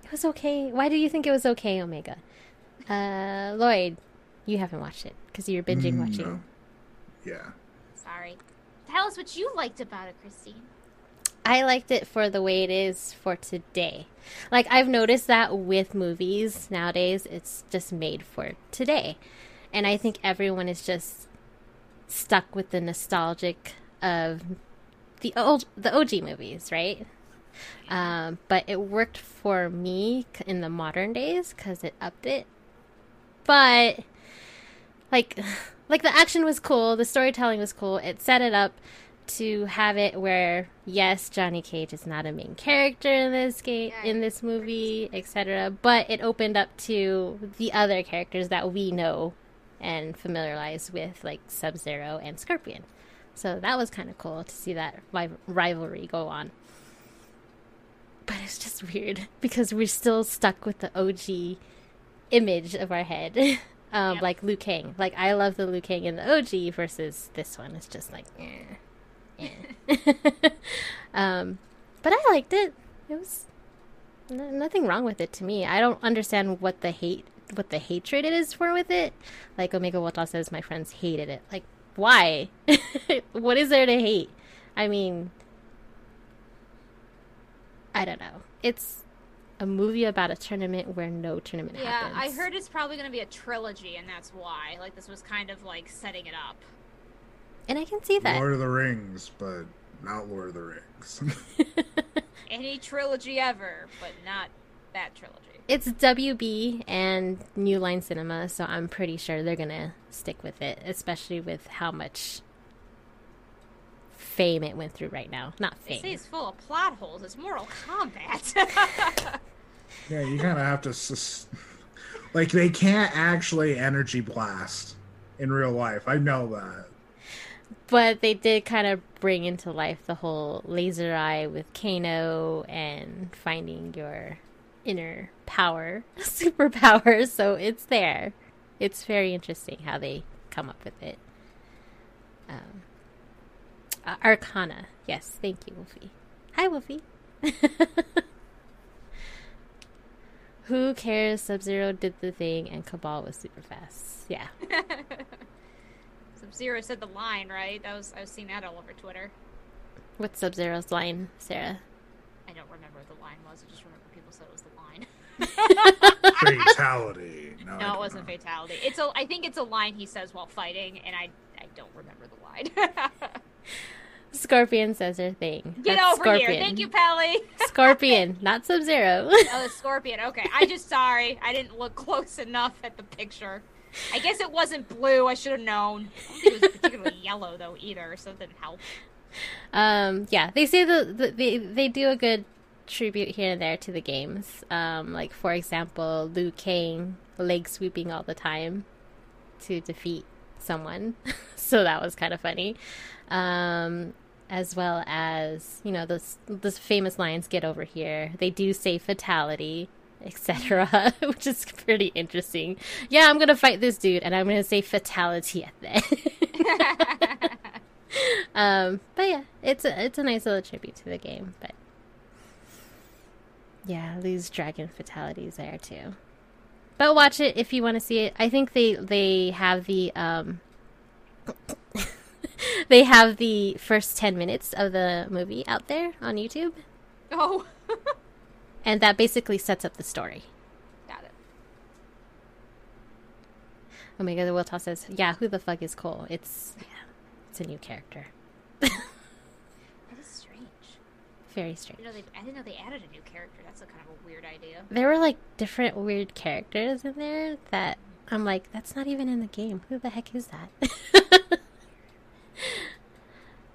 It was okay. Why do you think it was okay, Omega? Uh, Lloyd, you haven't watched it because you're binging Mm, watching. no. Yeah. Sorry. Tell us what you liked about it, Christine. I liked it for the way it is for today. Like I've noticed that with movies nowadays, it's just made for today. And I think everyone is just stuck with the nostalgic of the old the OG movies, right? Um, but it worked for me in the modern days cuz it upped it. But like like the action was cool, the storytelling was cool. It set it up to have it where yes, Johnny Cage is not a main character in this game in this movie, etc. But it opened up to the other characters that we know and familiarize with, like Sub Zero and Scorpion. So that was kind of cool to see that ri- rivalry go on. But it's just weird because we're still stuck with the OG image of our head. um, Yep. Like Liu Kang. Like, I love the Liu Kang in the OG versus this one. It's just like, eh. um, but I liked it. It was n- nothing wrong with it to me. I don't understand what the hate, what the hatred it is for with it. Like Omega Wota says, my friends hated it. Like, why? what is there to hate? I mean, I don't know. It's a movie about a tournament where no tournament Yeah, happens. I heard it's probably going to be a trilogy, and that's why. Like, this was kind of like setting it up. And I can see that. Lord of the Rings, but not Lord of the Rings. Any trilogy ever, but not that trilogy. It's WB and New Line Cinema, so I'm pretty sure they're gonna stick with it, especially with how much fame it went through right now. Not They say fame. it's full of plot holes. It's Mortal Kombat. yeah, you kind of have to. Sus- like, they can't actually energy blast in real life. I know that. But they did kind of bring into life the whole laser eye with Kano and finding your inner power, superpower. So it's there. It's very interesting how they come up with it. Um, Arcana. Yes, thank you, Wolfie. Hi, Wolfie. Who cares? Sub Zero did the thing and Kabal was super fast. Yeah. Sub Zero said the line, right? That was I was seeing that all over Twitter. What's Sub Zero's line, Sarah? I don't remember what the line was. I just remember people said it was the line. Fatality. No, no, it wasn't know. fatality. It's a. I think it's a line he says while fighting, and I I don't remember the line. Scorpion says her thing. Get That's over Scorpion. here. Thank you, Pally. Scorpion, not Sub Zero. oh, scorpion. Okay, I just sorry. I didn't look close enough at the picture. I guess it wasn't blue. I should have known. I don't think it was particularly yellow though either, so it didn't help. um, yeah, they say the, the they they do a good tribute here and there to the games. Um, like for example, Liu Kang leg sweeping all the time to defeat someone, so that was kind of funny. Um, as well as you know those those famous lines, "Get over here." They do say fatality. Etc., which is pretty interesting. Yeah, I'm gonna fight this dude, and I'm gonna say fatality at end. Um, but yeah, it's a it's a nice little tribute to the game. But yeah, Liu's dragon fatalities there too. But watch it if you want to see it. I think they they have the um they have the first ten minutes of the movie out there on YouTube, Oh, and that basically sets up the story. got it. Omega the Will Toss says, "Yeah, who the fuck is Cole? It's yeah, it's a new character. That is strange. Very strange." didn't know they, I didn't know they added a new character. That's a kind of a weird idea. there were like different weird characters in there that I'm like, that's not even in the game. Who the heck is that?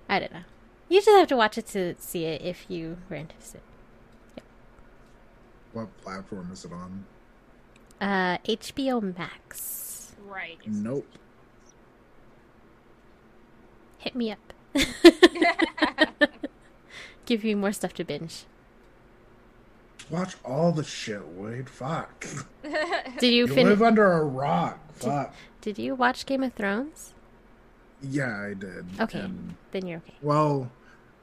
I don't know. You just have to watch it to see it if you were interested. Yep. What platform is it on? Uh, HBO Max. Right. Nope. Hit me up. Give you more stuff to binge. Watch all the shit, Wade. Fuck. Did you You finish? live under a rock. Fuck. Did you watch Game of Thrones? Yeah, I did. Okay, And, then you're okay. well,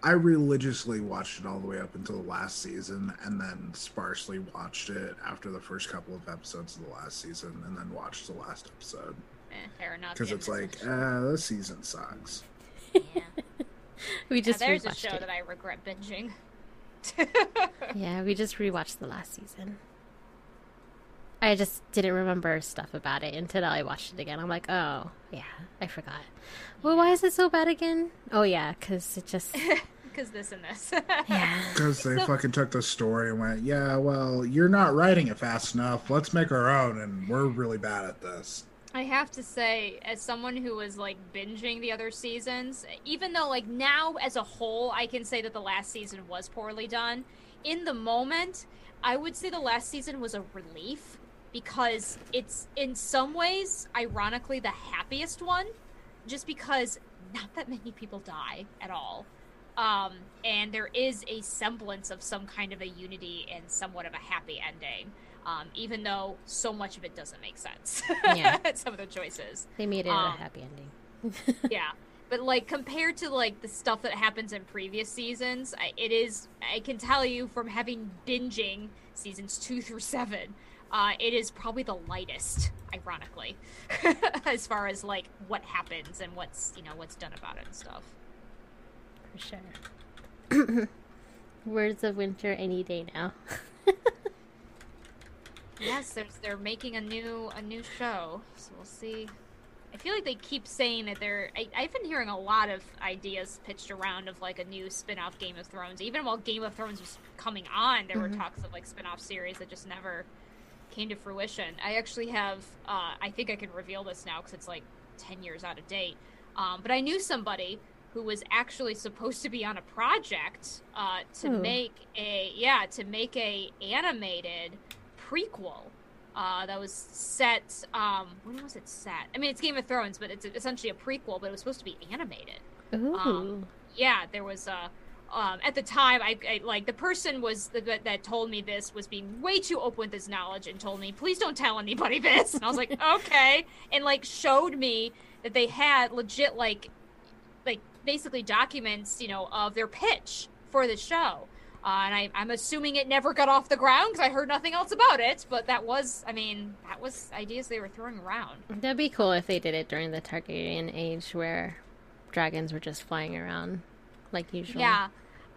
I religiously watched it all the way up until the last season, and then sparsely watched it after the first couple of episodes of the last season, and then watched the last episode Eh, fair enough. because yeah, it's like, is- ah, this season sucks. yeah. We Now, just there's a show it. that I regret binging. Yeah, we just rewatched the last season. I just didn't remember stuff about it until I watched it again. I'm like, oh, yeah, I forgot. Well, why is it so bad again? Oh, yeah, because it just. Because this and this. Yeah. Because they So- fucking took the story and went, yeah, well, you're not writing it fast enough. Let's make our own, and we're really bad at this. I have to say, as someone who was like binging the other seasons, even though like now as a whole, I can say that the last season was poorly done. In the moment, I would say the last season was a relief because it's in some ways, ironically, the happiest one, just because not that many people die at all. Um, and there is a semblance of some kind of a unity and somewhat of a happy ending. Um, even though so much of it doesn't make sense. Yeah. Some of the choices. They made it Um, a happy ending. Yeah. But like compared to like the stuff that happens in previous seasons, I, it is I can tell you from having binging seasons 2 through 7, uh, it is probably the lightest, ironically, as far as like what happens and what's, you know, what's done about it and stuff. For sure. Winds of Winter any day now. Yes, there's they're making a new a new show, so we'll see. I feel like they keep saying that they're. I, I've been hearing a lot of ideas pitched around of like a new spin-off Game of Thrones. Even while Game of Thrones was coming on, there were talks of like spin-off series that just never came to fruition. I actually have. Uh, I think I can reveal this now because it's like ten years out of date. Um, but I knew somebody who was actually supposed to be on a project uh, to Ooh. make a yeah to make a animated prequel uh, that was set. Um, when was it set? I mean, it's Game of Thrones, but it's essentially a prequel. But it was supposed to be animated. Ooh. Um, Yeah, there was a. Um, at the time, I, I like the person was that, that told me this was being way too open with his knowledge and told me, "Please don't tell anybody this." And I was like, "Okay," and like showed me that they had legit like, like basically documents, you know, of their pitch for the show. Uh, and I, I'm assuming it never got off the ground because I heard nothing else about it. But that was, I mean, that was ideas they were throwing around. That'd be cool if they did it during the Targaryen age where dragons were just flying around like usual. Yeah.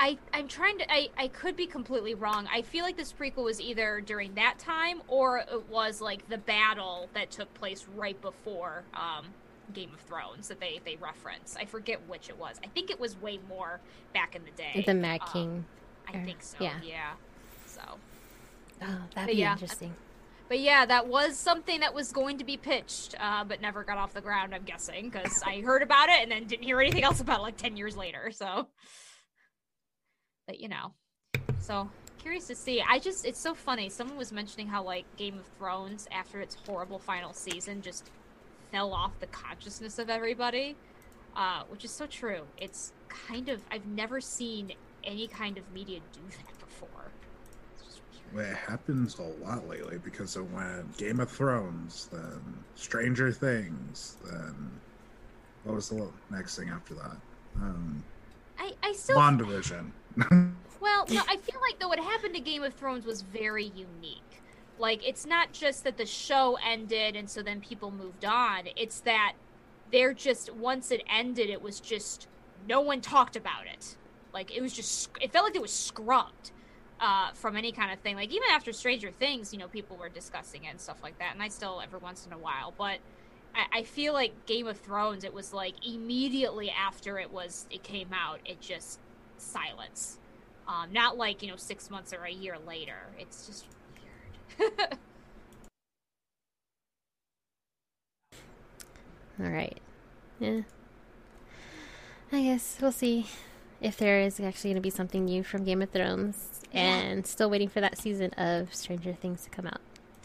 I, I'm trying to. I, I could be completely wrong. I feel like this prequel was either during that time or it was like the battle that took place right before um, Game of Thrones that they, they reference. I forget which it was. I think it was way more back in the day. The Mad Um, King. I think so. Yeah. Yeah. So. Oh, that'd but be yeah. interesting. But yeah, that was something that was going to be pitched, uh, but never got off the ground. I'm guessing because I heard about it and then didn't hear anything else about it like ten years later. So, but you know, so curious to see. I just it's so funny. Someone was mentioning how like Game of Thrones after its horrible final season just fell off the consciousness of everybody, uh, which is so true. It's kind of I've never seen any kind of media do that before. It's just weird. Well, It happens a lot lately because it went Game of Thrones, then Stranger Things, then what was the next thing after that? Um, I I still WandaVision. Well, no, I feel like though what happened to Game of Thrones was very unique. Like it's not just that the show ended and so then people moved on. It's that they're just once it ended, it was just no one talked about it. Like it was just it felt like it was scrubbed uh, from any kind of thing. Like even after Stranger Things, you know, people were discussing it and stuff like that, and I still every once in a while, but. I, I feel like Game of Thrones. It was like immediately after it was it came out, it just silence. Um, not like you know six months or a year later. It's just weird. All right. Yeah. I guess we'll see. if there is actually going to be something new from Game of Thrones, and still waiting for that season of Stranger Things to come out.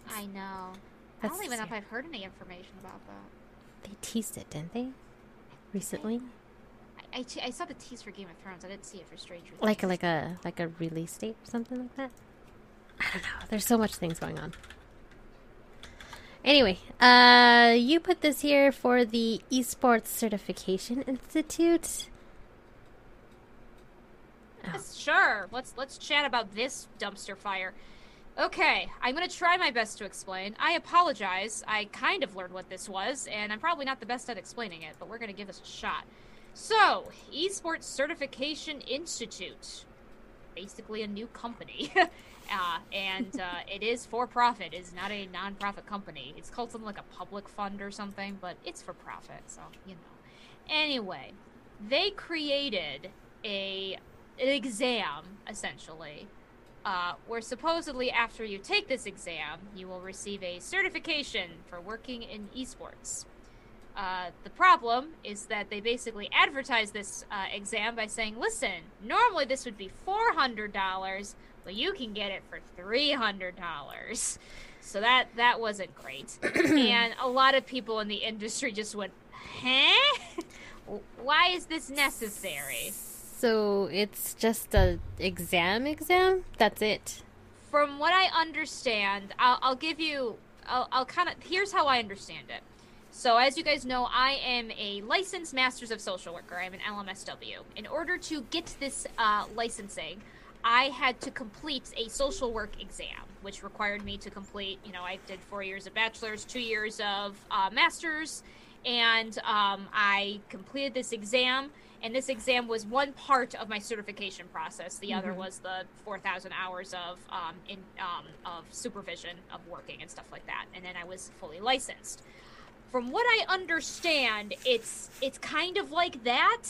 I know. I don't even know if. I've heard any information about that. They teased it, didn't they? Recently, I I saw the tease for Game of Thrones. I didn't see it for Stranger Things. like like a like a release date, or something like that. I don't know. There's so much things going on. Anyway, uh, you put this here for the Esports Certification Institute. Sure. Let's let's chat about this dumpster fire. Okay, I'm gonna try my best to explain. I apologize. I kind of learned what this was, and I'm probably not the best at explaining it, but we're gonna give this a shot. So, Esports Certification Institute, basically a new company, uh, and uh, it is for profit. It is not a non-profit company. It's called something like a public fund or something, but it's for profit, so you know. Anyway, they created a an exam essentially. Uh, where supposedly after you take this exam you will receive a certification for working in esports. Uh, the problem is that they basically advertise this uh, exam by saying listen normally this would be $400 but you can get it for $300 so that that wasn't great. And a lot of people in the industry just went huh? Why is this necessary So it's just a exam exam? That's it. from what I understand, I'll, I'll give you, I'll, I'll kind of, here's how I understand it. So, as you guys know, I am a licensed Masters of Social Worker. I'm an LMSW. In order to get this uh, licensing, I had to complete a social work exam, which required me to complete, you know, I did four years of bachelor's, two years of uh, master's, and um, I completed this exam. And this exam was one part of my certification process. The other was the 4,000 hours of um, in um, of supervision of working and stuff like that. And then I was fully licensed. From what I understand, it's it's kind of like that,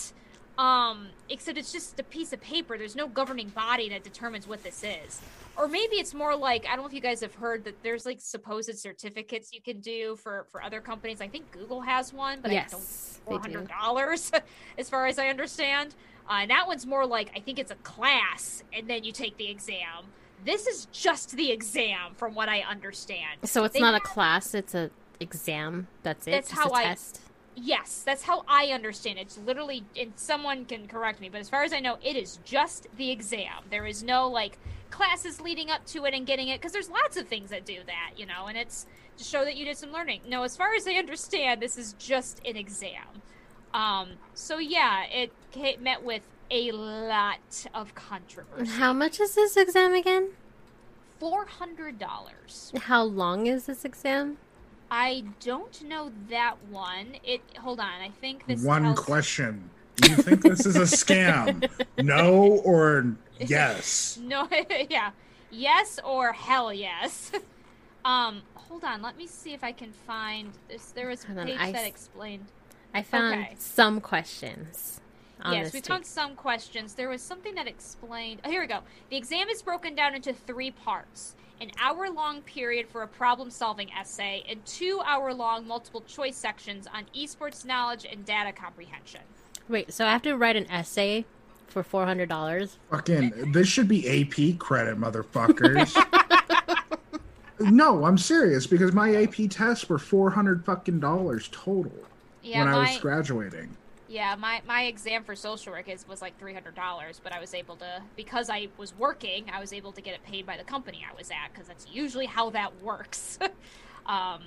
um, except it's just a piece of paper. There's no governing body that determines what this is. Or maybe it's more like I don't know if you guys have heard that there's like supposed certificates you can do for for other companies. I think Google has one, but I don't yes, four hundred dollars, as far as I understand. Uh, and that one's more like I think it's a class, and then you take the exam. This is just the exam, from what I understand. So it's They not a class; it's a exam. That's it. That's just how a I- test. Yes, that's how I understand it. It's literally, and someone can correct me, but as far as I know, it is just the exam. There is no like classes leading up to it and getting it, because there's lots of things that do that, you know, and it's to show that you did some learning. No, as far as I understand, this is just an exam. Um, so yeah, it ca- met with a lot of controversy. How much is this exam again? Four hundred dollars. How long is this exam? I don't know that one. It. Hold on. I think this. One tells- question. Do you think this is a scam? no or yes? No, yeah. Yes or hell yes. um, hold on. Let me see if I can find this. There was a Hold on, page I that explained. I found Okay. some questions. Yes, we too. found some questions. There was something that explained. Oh, here we go. The exam is broken down into three parts an hour long period for a problem solving essay, and two hour long multiple choice sections on esports knowledge and data comprehension. Wait, so I have to write an essay for four hundred dollars? Fucking, this should be AP credit, motherfuckers. no, I'm serious because my AP tests were four hundred fucking dollars total Yeah, when I was graduating. Yeah, my, my exam for social work is was like three hundred dollars, but I was able to because I was working, I was able to get it paid by the company I was at because that's usually how that works. um,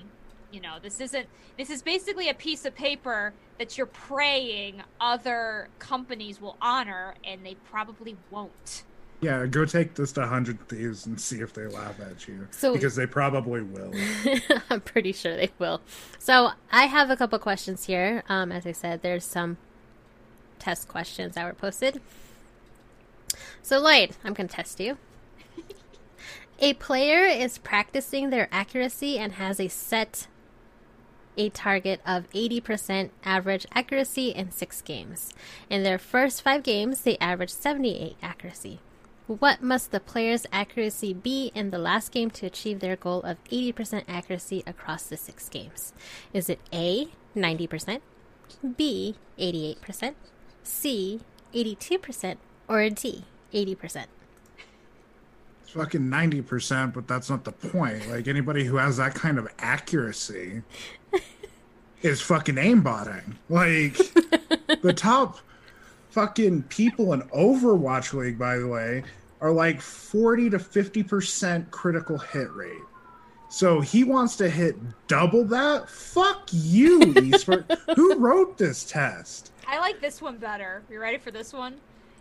you know, this isn't this is basically a piece of paper that you're praying other companies will honor, and they probably won't. Yeah, go take this to Hundred Thieves and see if they laugh at you. So- because they probably will. I'm pretty sure they will. So I have a couple questions here. Um, as I said, there's some test questions that were posted. So Lloyd, I'm gonna test you. a player is practicing their accuracy and has a set a target of 80% average accuracy in six games. In their first five games, they averaged 78 accuracy. What must the player's accuracy be in the last game to achieve their goal of 80% accuracy across the six games? Is it A, 90%, B, 88%, C, 82%, or D, 80%? It's fucking 90%, but that's not the point. Like, anybody who has that kind of accuracy is fucking aimbotting. Like, the top fucking people in Overwatch League, by the way, are like 40 to 50% critical hit rate. So he wants to hit double that? Fuck you, eSport. Who wrote this test? I like this one better. You ready for this one?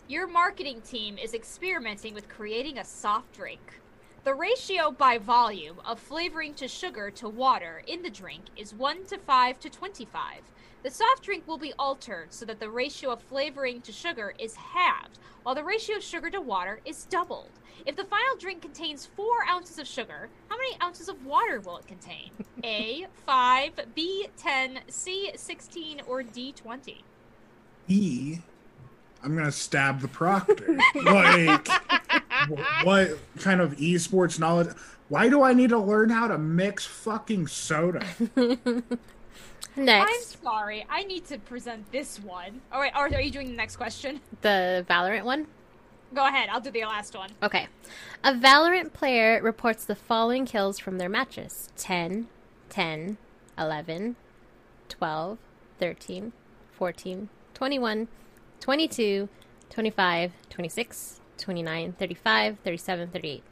Your marketing team is experimenting with creating a soft drink. The ratio by volume of flavoring to sugar to water in the drink is 1 to 5 to 25. The soft drink will be altered so that the ratio of flavoring to sugar is halved, while the ratio of sugar to water is doubled. If the final drink contains 4 ounces of sugar, how many ounces of water will it contain? A, 5, B, 10, C, 16, or D, 20? E, I'm gonna stab the proctor. like, what kind of esports knowledge? Why do I need to learn how to mix fucking soda? I'm Next, sorry. I need to present this one. Oh, All right, are, are you doing the next question? the Valorant one. Go ahead. I'll do the last one. Okay. A Valorant player reports the following kills from their matches 10, 10, 11, 12, 13, 14, 21, 22, 25, 26, 29, 35, 37, 38.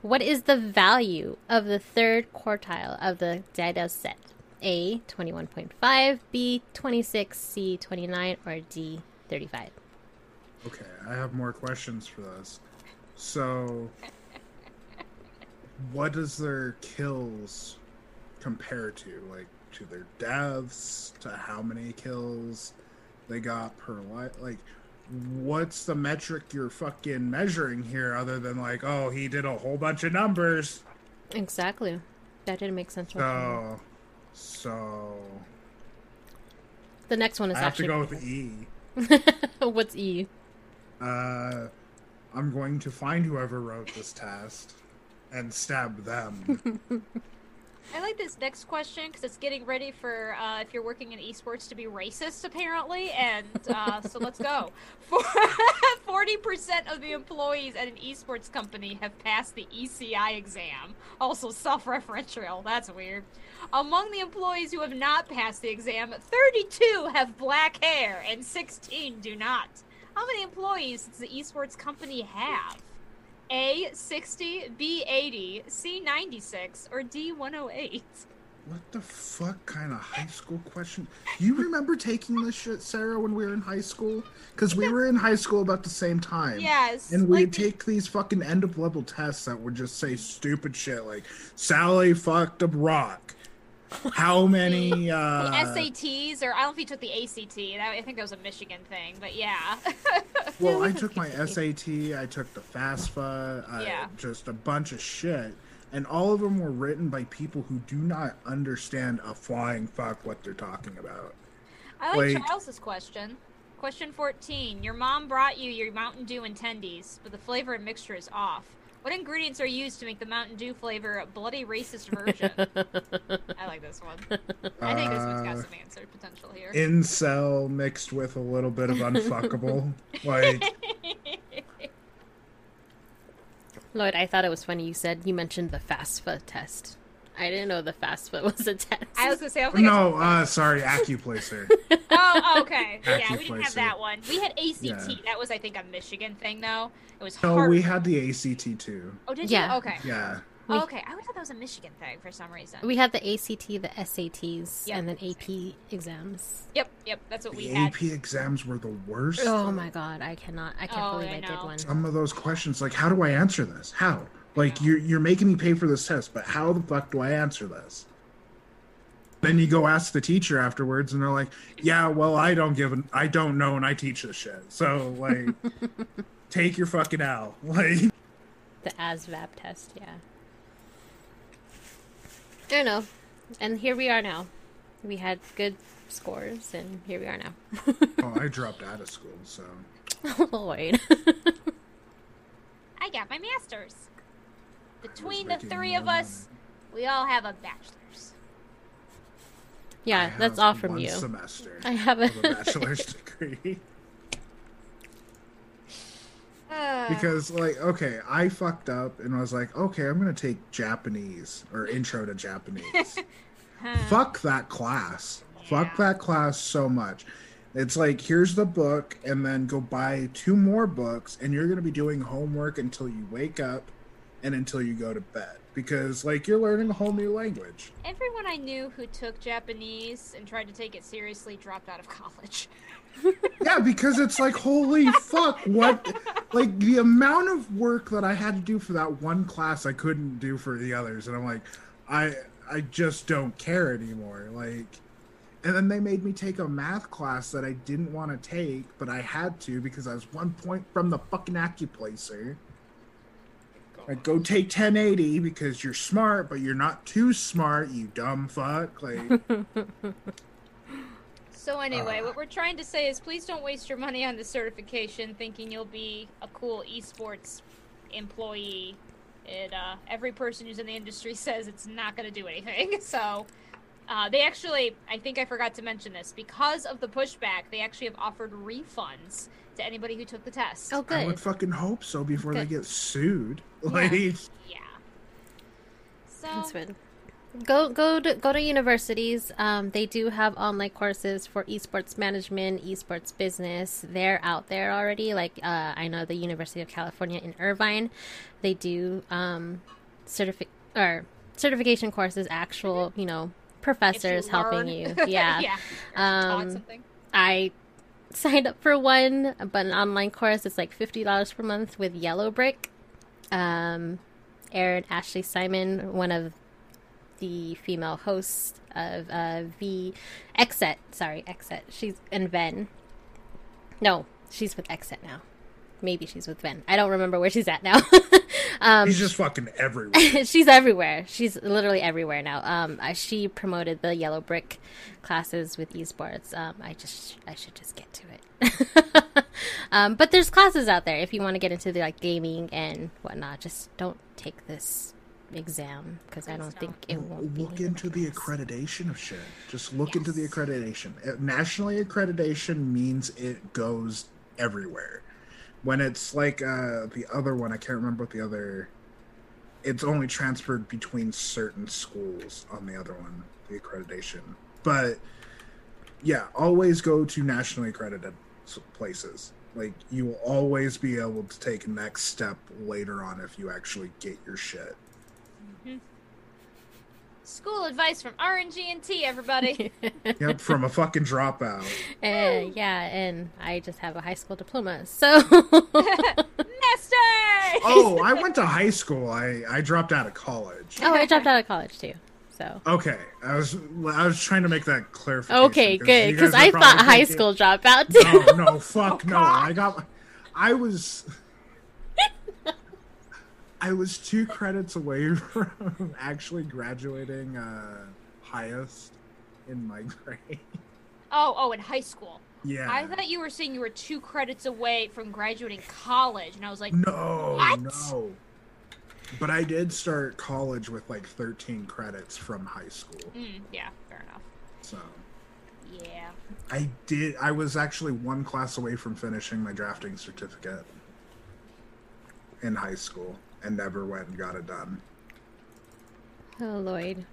What is the value of the third quartile of the data set? A, 21.5, B, 26, C, 29, or D, 35? Okay, I have more questions for this. So, what does their kills compare to? Like, to their deaths? To how many kills they got per life? Like, what's the metric you're fucking measuring here other than, like, oh, he did a whole bunch of numbers? Exactly. That didn't make sense. So, so. The next one is I have to go with E. What's E? Uh, I'm going to find whoever wrote this test and stab them. I like this next question because it's getting ready for uh, if you're working in esports to be racist, apparently. And uh, so let's go. Forty percent of the employees at an esports company have passed the ECI exam. Also self-referential. That's weird. Among the employees who have not passed the exam, 32 have black hair and 16 do not. How many employees does the esports company have? A 60, B 80, C 96, or D 108? what the fuck kind of high school question? You remember taking this shit, Sarah, when we were in high school? Because we were in high school about the same time. Yes. And we'd like take these fucking end of level tests that would just say stupid shit like Sally fucked up rock. How many the uh SATs, or I don't know if you took the ACT. That, I think that was a Michigan thing, but yeah. Well, I took my SAT. I took the FAFSA, uh, Yeah. just a bunch of shit. And all of them were written by people who do not understand a flying fuck what they're talking about. I like Like- Charles's question. Question 14. Your mom brought you your Mountain Dew and tendies, but the flavor and mixture is off. What ingredients are used to make the Mountain Dew flavor a bloody racist version? I like this one. I think this one's got Uh, some answer potential here. Incel mixed with a little bit of unfuckable. like, Lloyd, I thought it was funny you said you mentioned the FAFSA test. I didn't know the FAFSA was a test. I was gonna say, I don't think no, uh, sorry, AccuPlacer. Oh, okay. Yeah, we didn't have that one. We had ACT. Yeah. That was, I think, a Michigan thing, though. It was No, hard. we had the ACT too. Oh, did Yeah. you? Okay. Yeah. We- Oh, okay. I would thought that was a Michigan thing for some reason. We had the ACT, the SATs, Yep. and then AP exams. Yep, yep. That's what we The had. AP exams were the worst. Oh my god, I cannot. I can't Oh, believe I I, did one. Some of those questions, like, how do I answer this? How? Like, you're you're making me pay for this test, but how the fuck do I answer this? Then you go ask the teacher afterwards, and they're like, "Yeah, well, I don't give an, I don't know, and I teach this shit. So, like, take your fucking L." Like, The ASVAB test, yeah. I don't know. And here we are now. We had good scores, and here we are now. oh, I dropped out of school, so oh, Lloyd. I got my master's. Between the three of us, we all have a bachelor's. yeah, I that's all from one you. Semester I have a- a bachelor's degree. Uh. because like okay i fucked up and i was like okay i'm gonna take japanese or intro to japanese. Fuck that class. Fuck that class so much. It's like here's the book and then go buy two more books and you're gonna be doing homework until you wake up and until you go to bed. Because like you're learning a whole new language. Everyone I knew who took Japanese and tried to take it seriously dropped out of college. yeah because it's like holy fuck what like the amount of work that i had to do for that one class i couldn't do for the others and i'm like i i just don't care anymore like and then they made me take a math class that i didn't want to take but i had to because i was one point from the fucking Accuplacer like go take 1080 because you're smart but you're not too smart you dumb fuck like So anyway, Uh. what we're trying to say is please don't waste your money on the certification thinking you'll be a cool esports employee. It uh, every person who's in the industry says it's not going to do anything. So uh, they actually, I think I forgot to mention this, because of the pushback, they actually have offered refunds to anybody who took the test. Oh, i would fucking hope so before they get sued like Yeah. So That's good. Go go to go to universities. Um, they do have online courses for esports management, esports business. They're out there already. Like uh, I know the University of California in Irvine, they do um, certifi- or certification courses. Actual, you know, professors if helping learn- you. Yeah. yeah. Um, something. I signed up for one, but an online course. It's like fifty dollars per month with YellowBrick. Um, Erin Ashley Simon, one of the female hosts of uh, V XSET. Sorry, XSET. She's and VENN. No, she's with XSET now. Maybe she's with VENN. I don't remember where she's at now. um, he's just fucking everywhere she's everywhere. She's literally everywhere now. Um, she promoted the YellowBrick classes with esports. Um, I just I should just get to it. um, but there's classes out there if you want to get into the like gaming and whatnot. Just don't take this exam because I don't think it won't be. look into the accreditation of shit. Just look into the accreditation. Uh, Nationally accreditation means it goes everywhere. When it's like uh, the other one, I can't remember what the other. It's only transferred between certain schools on the other one, the accreditation. But yeah, always go to nationally accredited places. Like you will always be able to take next step later on if you actually get your shit. School advice from RNG and T, everybody. Yep, from a fucking dropout. Uh, yeah, and I just have a high school diploma, so Nestor! Oh, I went to high school. I I dropped out of college. oh, I dropped out of college too. So Okay, I was I was trying to make that clarification. okay, good because I thought high thinking, school dropout too. No, no, fuck no. I got. I was. I was two credits away from actually graduating uh, highest in my grade. Oh, oh, in high school. Yeah. I thought you were saying you were two credits away from graduating college, and I was like, No, What? no. But I did start college with like 13 credits from high school. mm, yeah, fair enough. So Yeah. I did. I was actually one class away from finishing my drafting certificate in high school and never went and got it done. Oh Lloyd,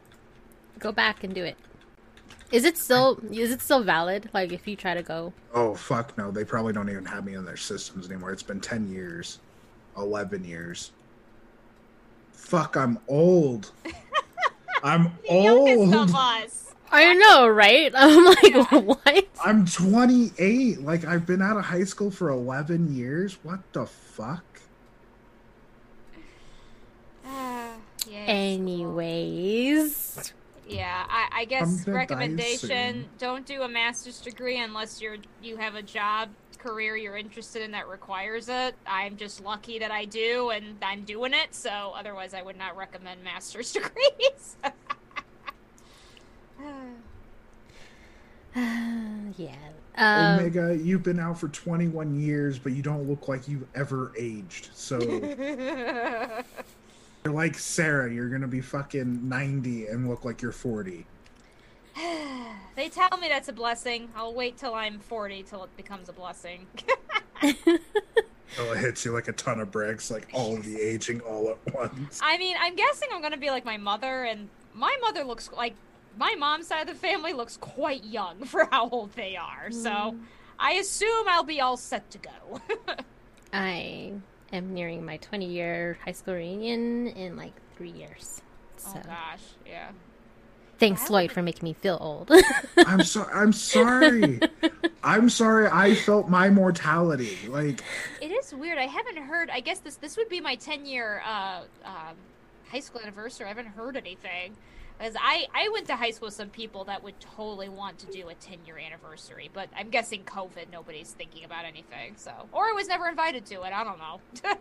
go back and do it. Is it still is it still valid? Like if you try to go, Oh, fuck no. They probably don't even have me in their systems anymore. It's been 10 years, 11 years. Fuck, I'm old. I'm old. I know, right? I'm like, what? I'm 28. Like, I've been out of high school for 11 years. What the fuck? Anyways, Yeah, I, I guess recommendation: soon. don't do a master's degree unless you're you have a job career you're interested in that requires it. I'm just lucky that I do, and I'm doing it. So otherwise, I would not recommend master's degrees. yeah. Um, Omega, you've been out for 21 years, but you don't look like you've ever aged. So, you're like Sarah. You're going to be fucking 90 and look like you're 40. they tell me that's a blessing. I'll wait till I'm 40 till it becomes a blessing. Oh, it hits you like a ton of bricks, like all of the aging all at once. I mean, I'm guessing I'm gonna be like my mother, and my mother looks like my mom's side of the family looks quite young for how old they are. So Mm. I assume I'll be all set to go. I am nearing my 20 year high school reunion in like three years. So Oh gosh, yeah. thanks, Lloyd, would- for making me feel old. I'm sorry. I'm sorry. I'm sorry. I felt my mortality. Like It is weird. I haven't heard. I guess this this would be my 10 year uh, um, high school anniversary. I haven't heard anything. Because I, I went to high school with some people that would totally want to do a 10 year anniversary, but I'm guessing COVID, nobody's thinking about anything. So, or I was never invited to it. I don't know.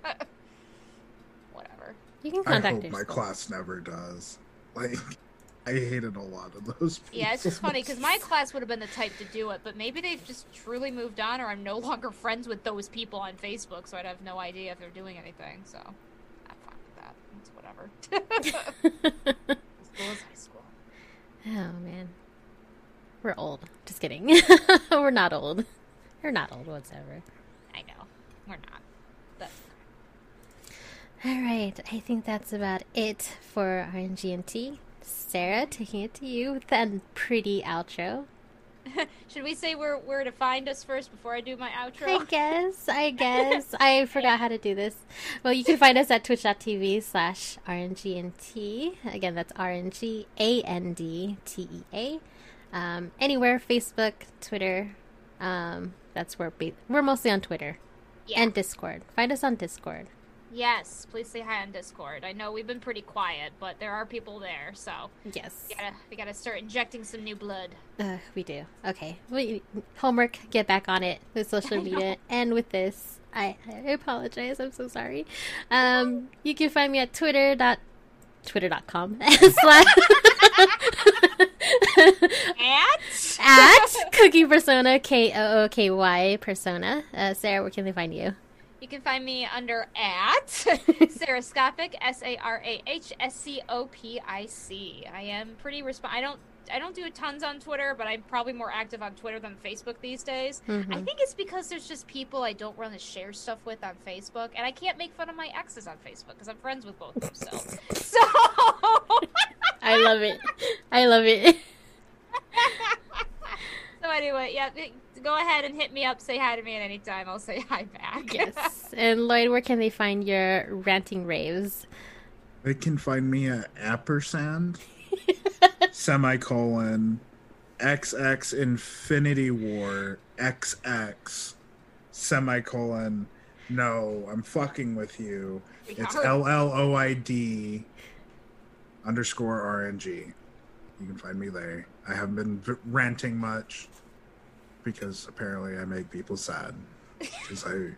Whatever. you can I hope my school. class never does. Like I hated a lot of those. People. Yeah, it's just funny because my class would have been the type to do it, but maybe they've just truly moved on, or I'm no longer friends with those people on Facebook, so I'd have no idea if they're doing anything. So, I'm fine with that. It's whatever. School is high school. Oh man, we're old. Just kidding. we're not old. We're not old whatsoever. I know. We're not. That's All right, I think that's about it for RNG&T. Sarah, taking it to you with that pretty outro. Should we say where where to find us first before I do my outro? I guess, I guess. I forgot how to do this. Well, you can find us at twitch.tv slash RNGNT. Again, that's R-N-G-A-N-D-T-E-A. Um, anywhere, Facebook, Twitter. Um, that's where we, we're mostly on Twitter. Yeah. And Discord. Find us on Discord. Yes, please say hi on Discord. I know we've been pretty quiet, but there are people there, so Yes. we gotta we gotta start injecting some new blood. Uh, we do. Okay. We, homework, get back on it with social media. and with this, I, I apologize. I'm so sorry. Um, you can find me at twitter dot twitter.com slash At at cookie persona k-o-o-k-y persona uh, sarah where can they find you You can find me under at Sarahscopic, S A R A H S C O P I C. I am pretty resp- I don't I don't do tons on Twitter, but I'm probably more active on Twitter than Facebook these days. I Mhm. think it's because there's just people I don't want to share stuff with on Facebook, and I can't make fun of my exes on Facebook because I'm friends with both of them still. So, i love it i love it so anyway, yeah, go ahead and hit me up. Say hi to me at any time. I'll say hi back. yes and lloyd where can they find your ranting raves They can find me at Appersand semicolon XX Infinity War XX semicolon. No, I'm fucking with you. It's are. L L O I D underscore RNG. You can find me there. I haven't been v- ranting much because apparently I make people sad. Because I,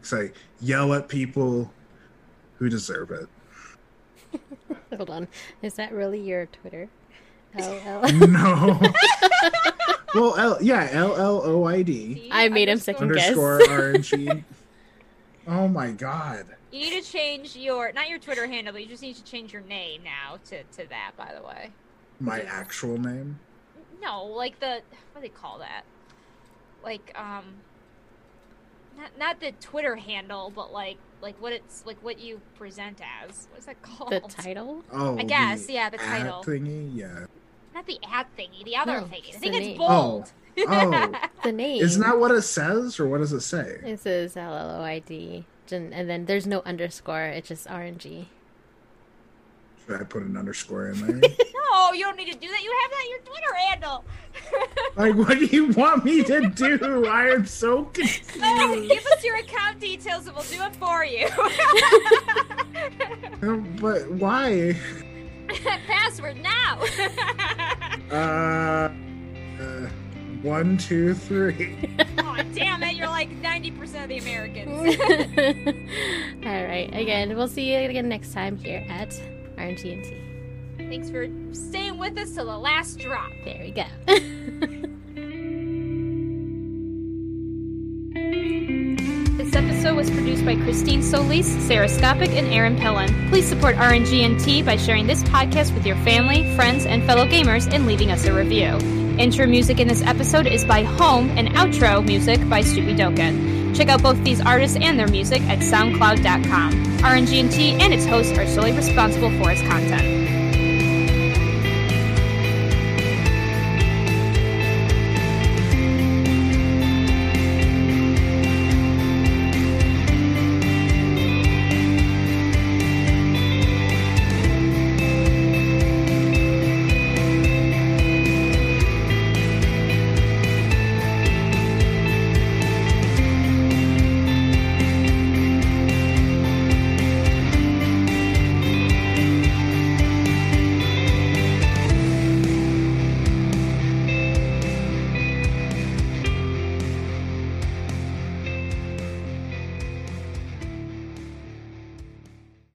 'cause I yell at people who deserve it. hold on is that really your twitter oh, oh. No. well, L, yeah, L L O I D I made him second guess. underscore RNG. Oh my god. You need to change your not your Twitter handle, but you just need to change your name now to, to that. By the way, My actual name? no, like the what do they call that? Like um, not not the Twitter handle, but like like what it's like what you present as. What's that called? the title Oh, I guess, the yeah, the at title. thingy? Yeah. Not the ad thingy, the other No, thingy. I think it's name. bold. Oh. the name Isn't that what it says, or what does it say? It says L L O I D, and and then there's no underscore. It's just RNG. Should I put an underscore in there? No, you don't need to do that. You have that in your Twitter handle. like, what do you want me to do? I am so confused. Oh, give us your account details and we'll do it for you. But why? Password now. Uh, uh, one, two, three. oh, damn it. You're like 90% of the Americans. All right. Again, we'll see you again next time here at RNG&T. Thanks for staying with us till the last drop. There we go. This episode was produced by Christine Solis, Sarah Skopic, and Aaron Pillen. Please support RNG&T by sharing this podcast with your family, friends, and fellow gamers and leaving us a review. Intro music in this episode is by Home and outro music by Stoopy Doken. Check out both these artists and their music at soundcloud.com. RNG&T and its hosts are solely responsible for its content.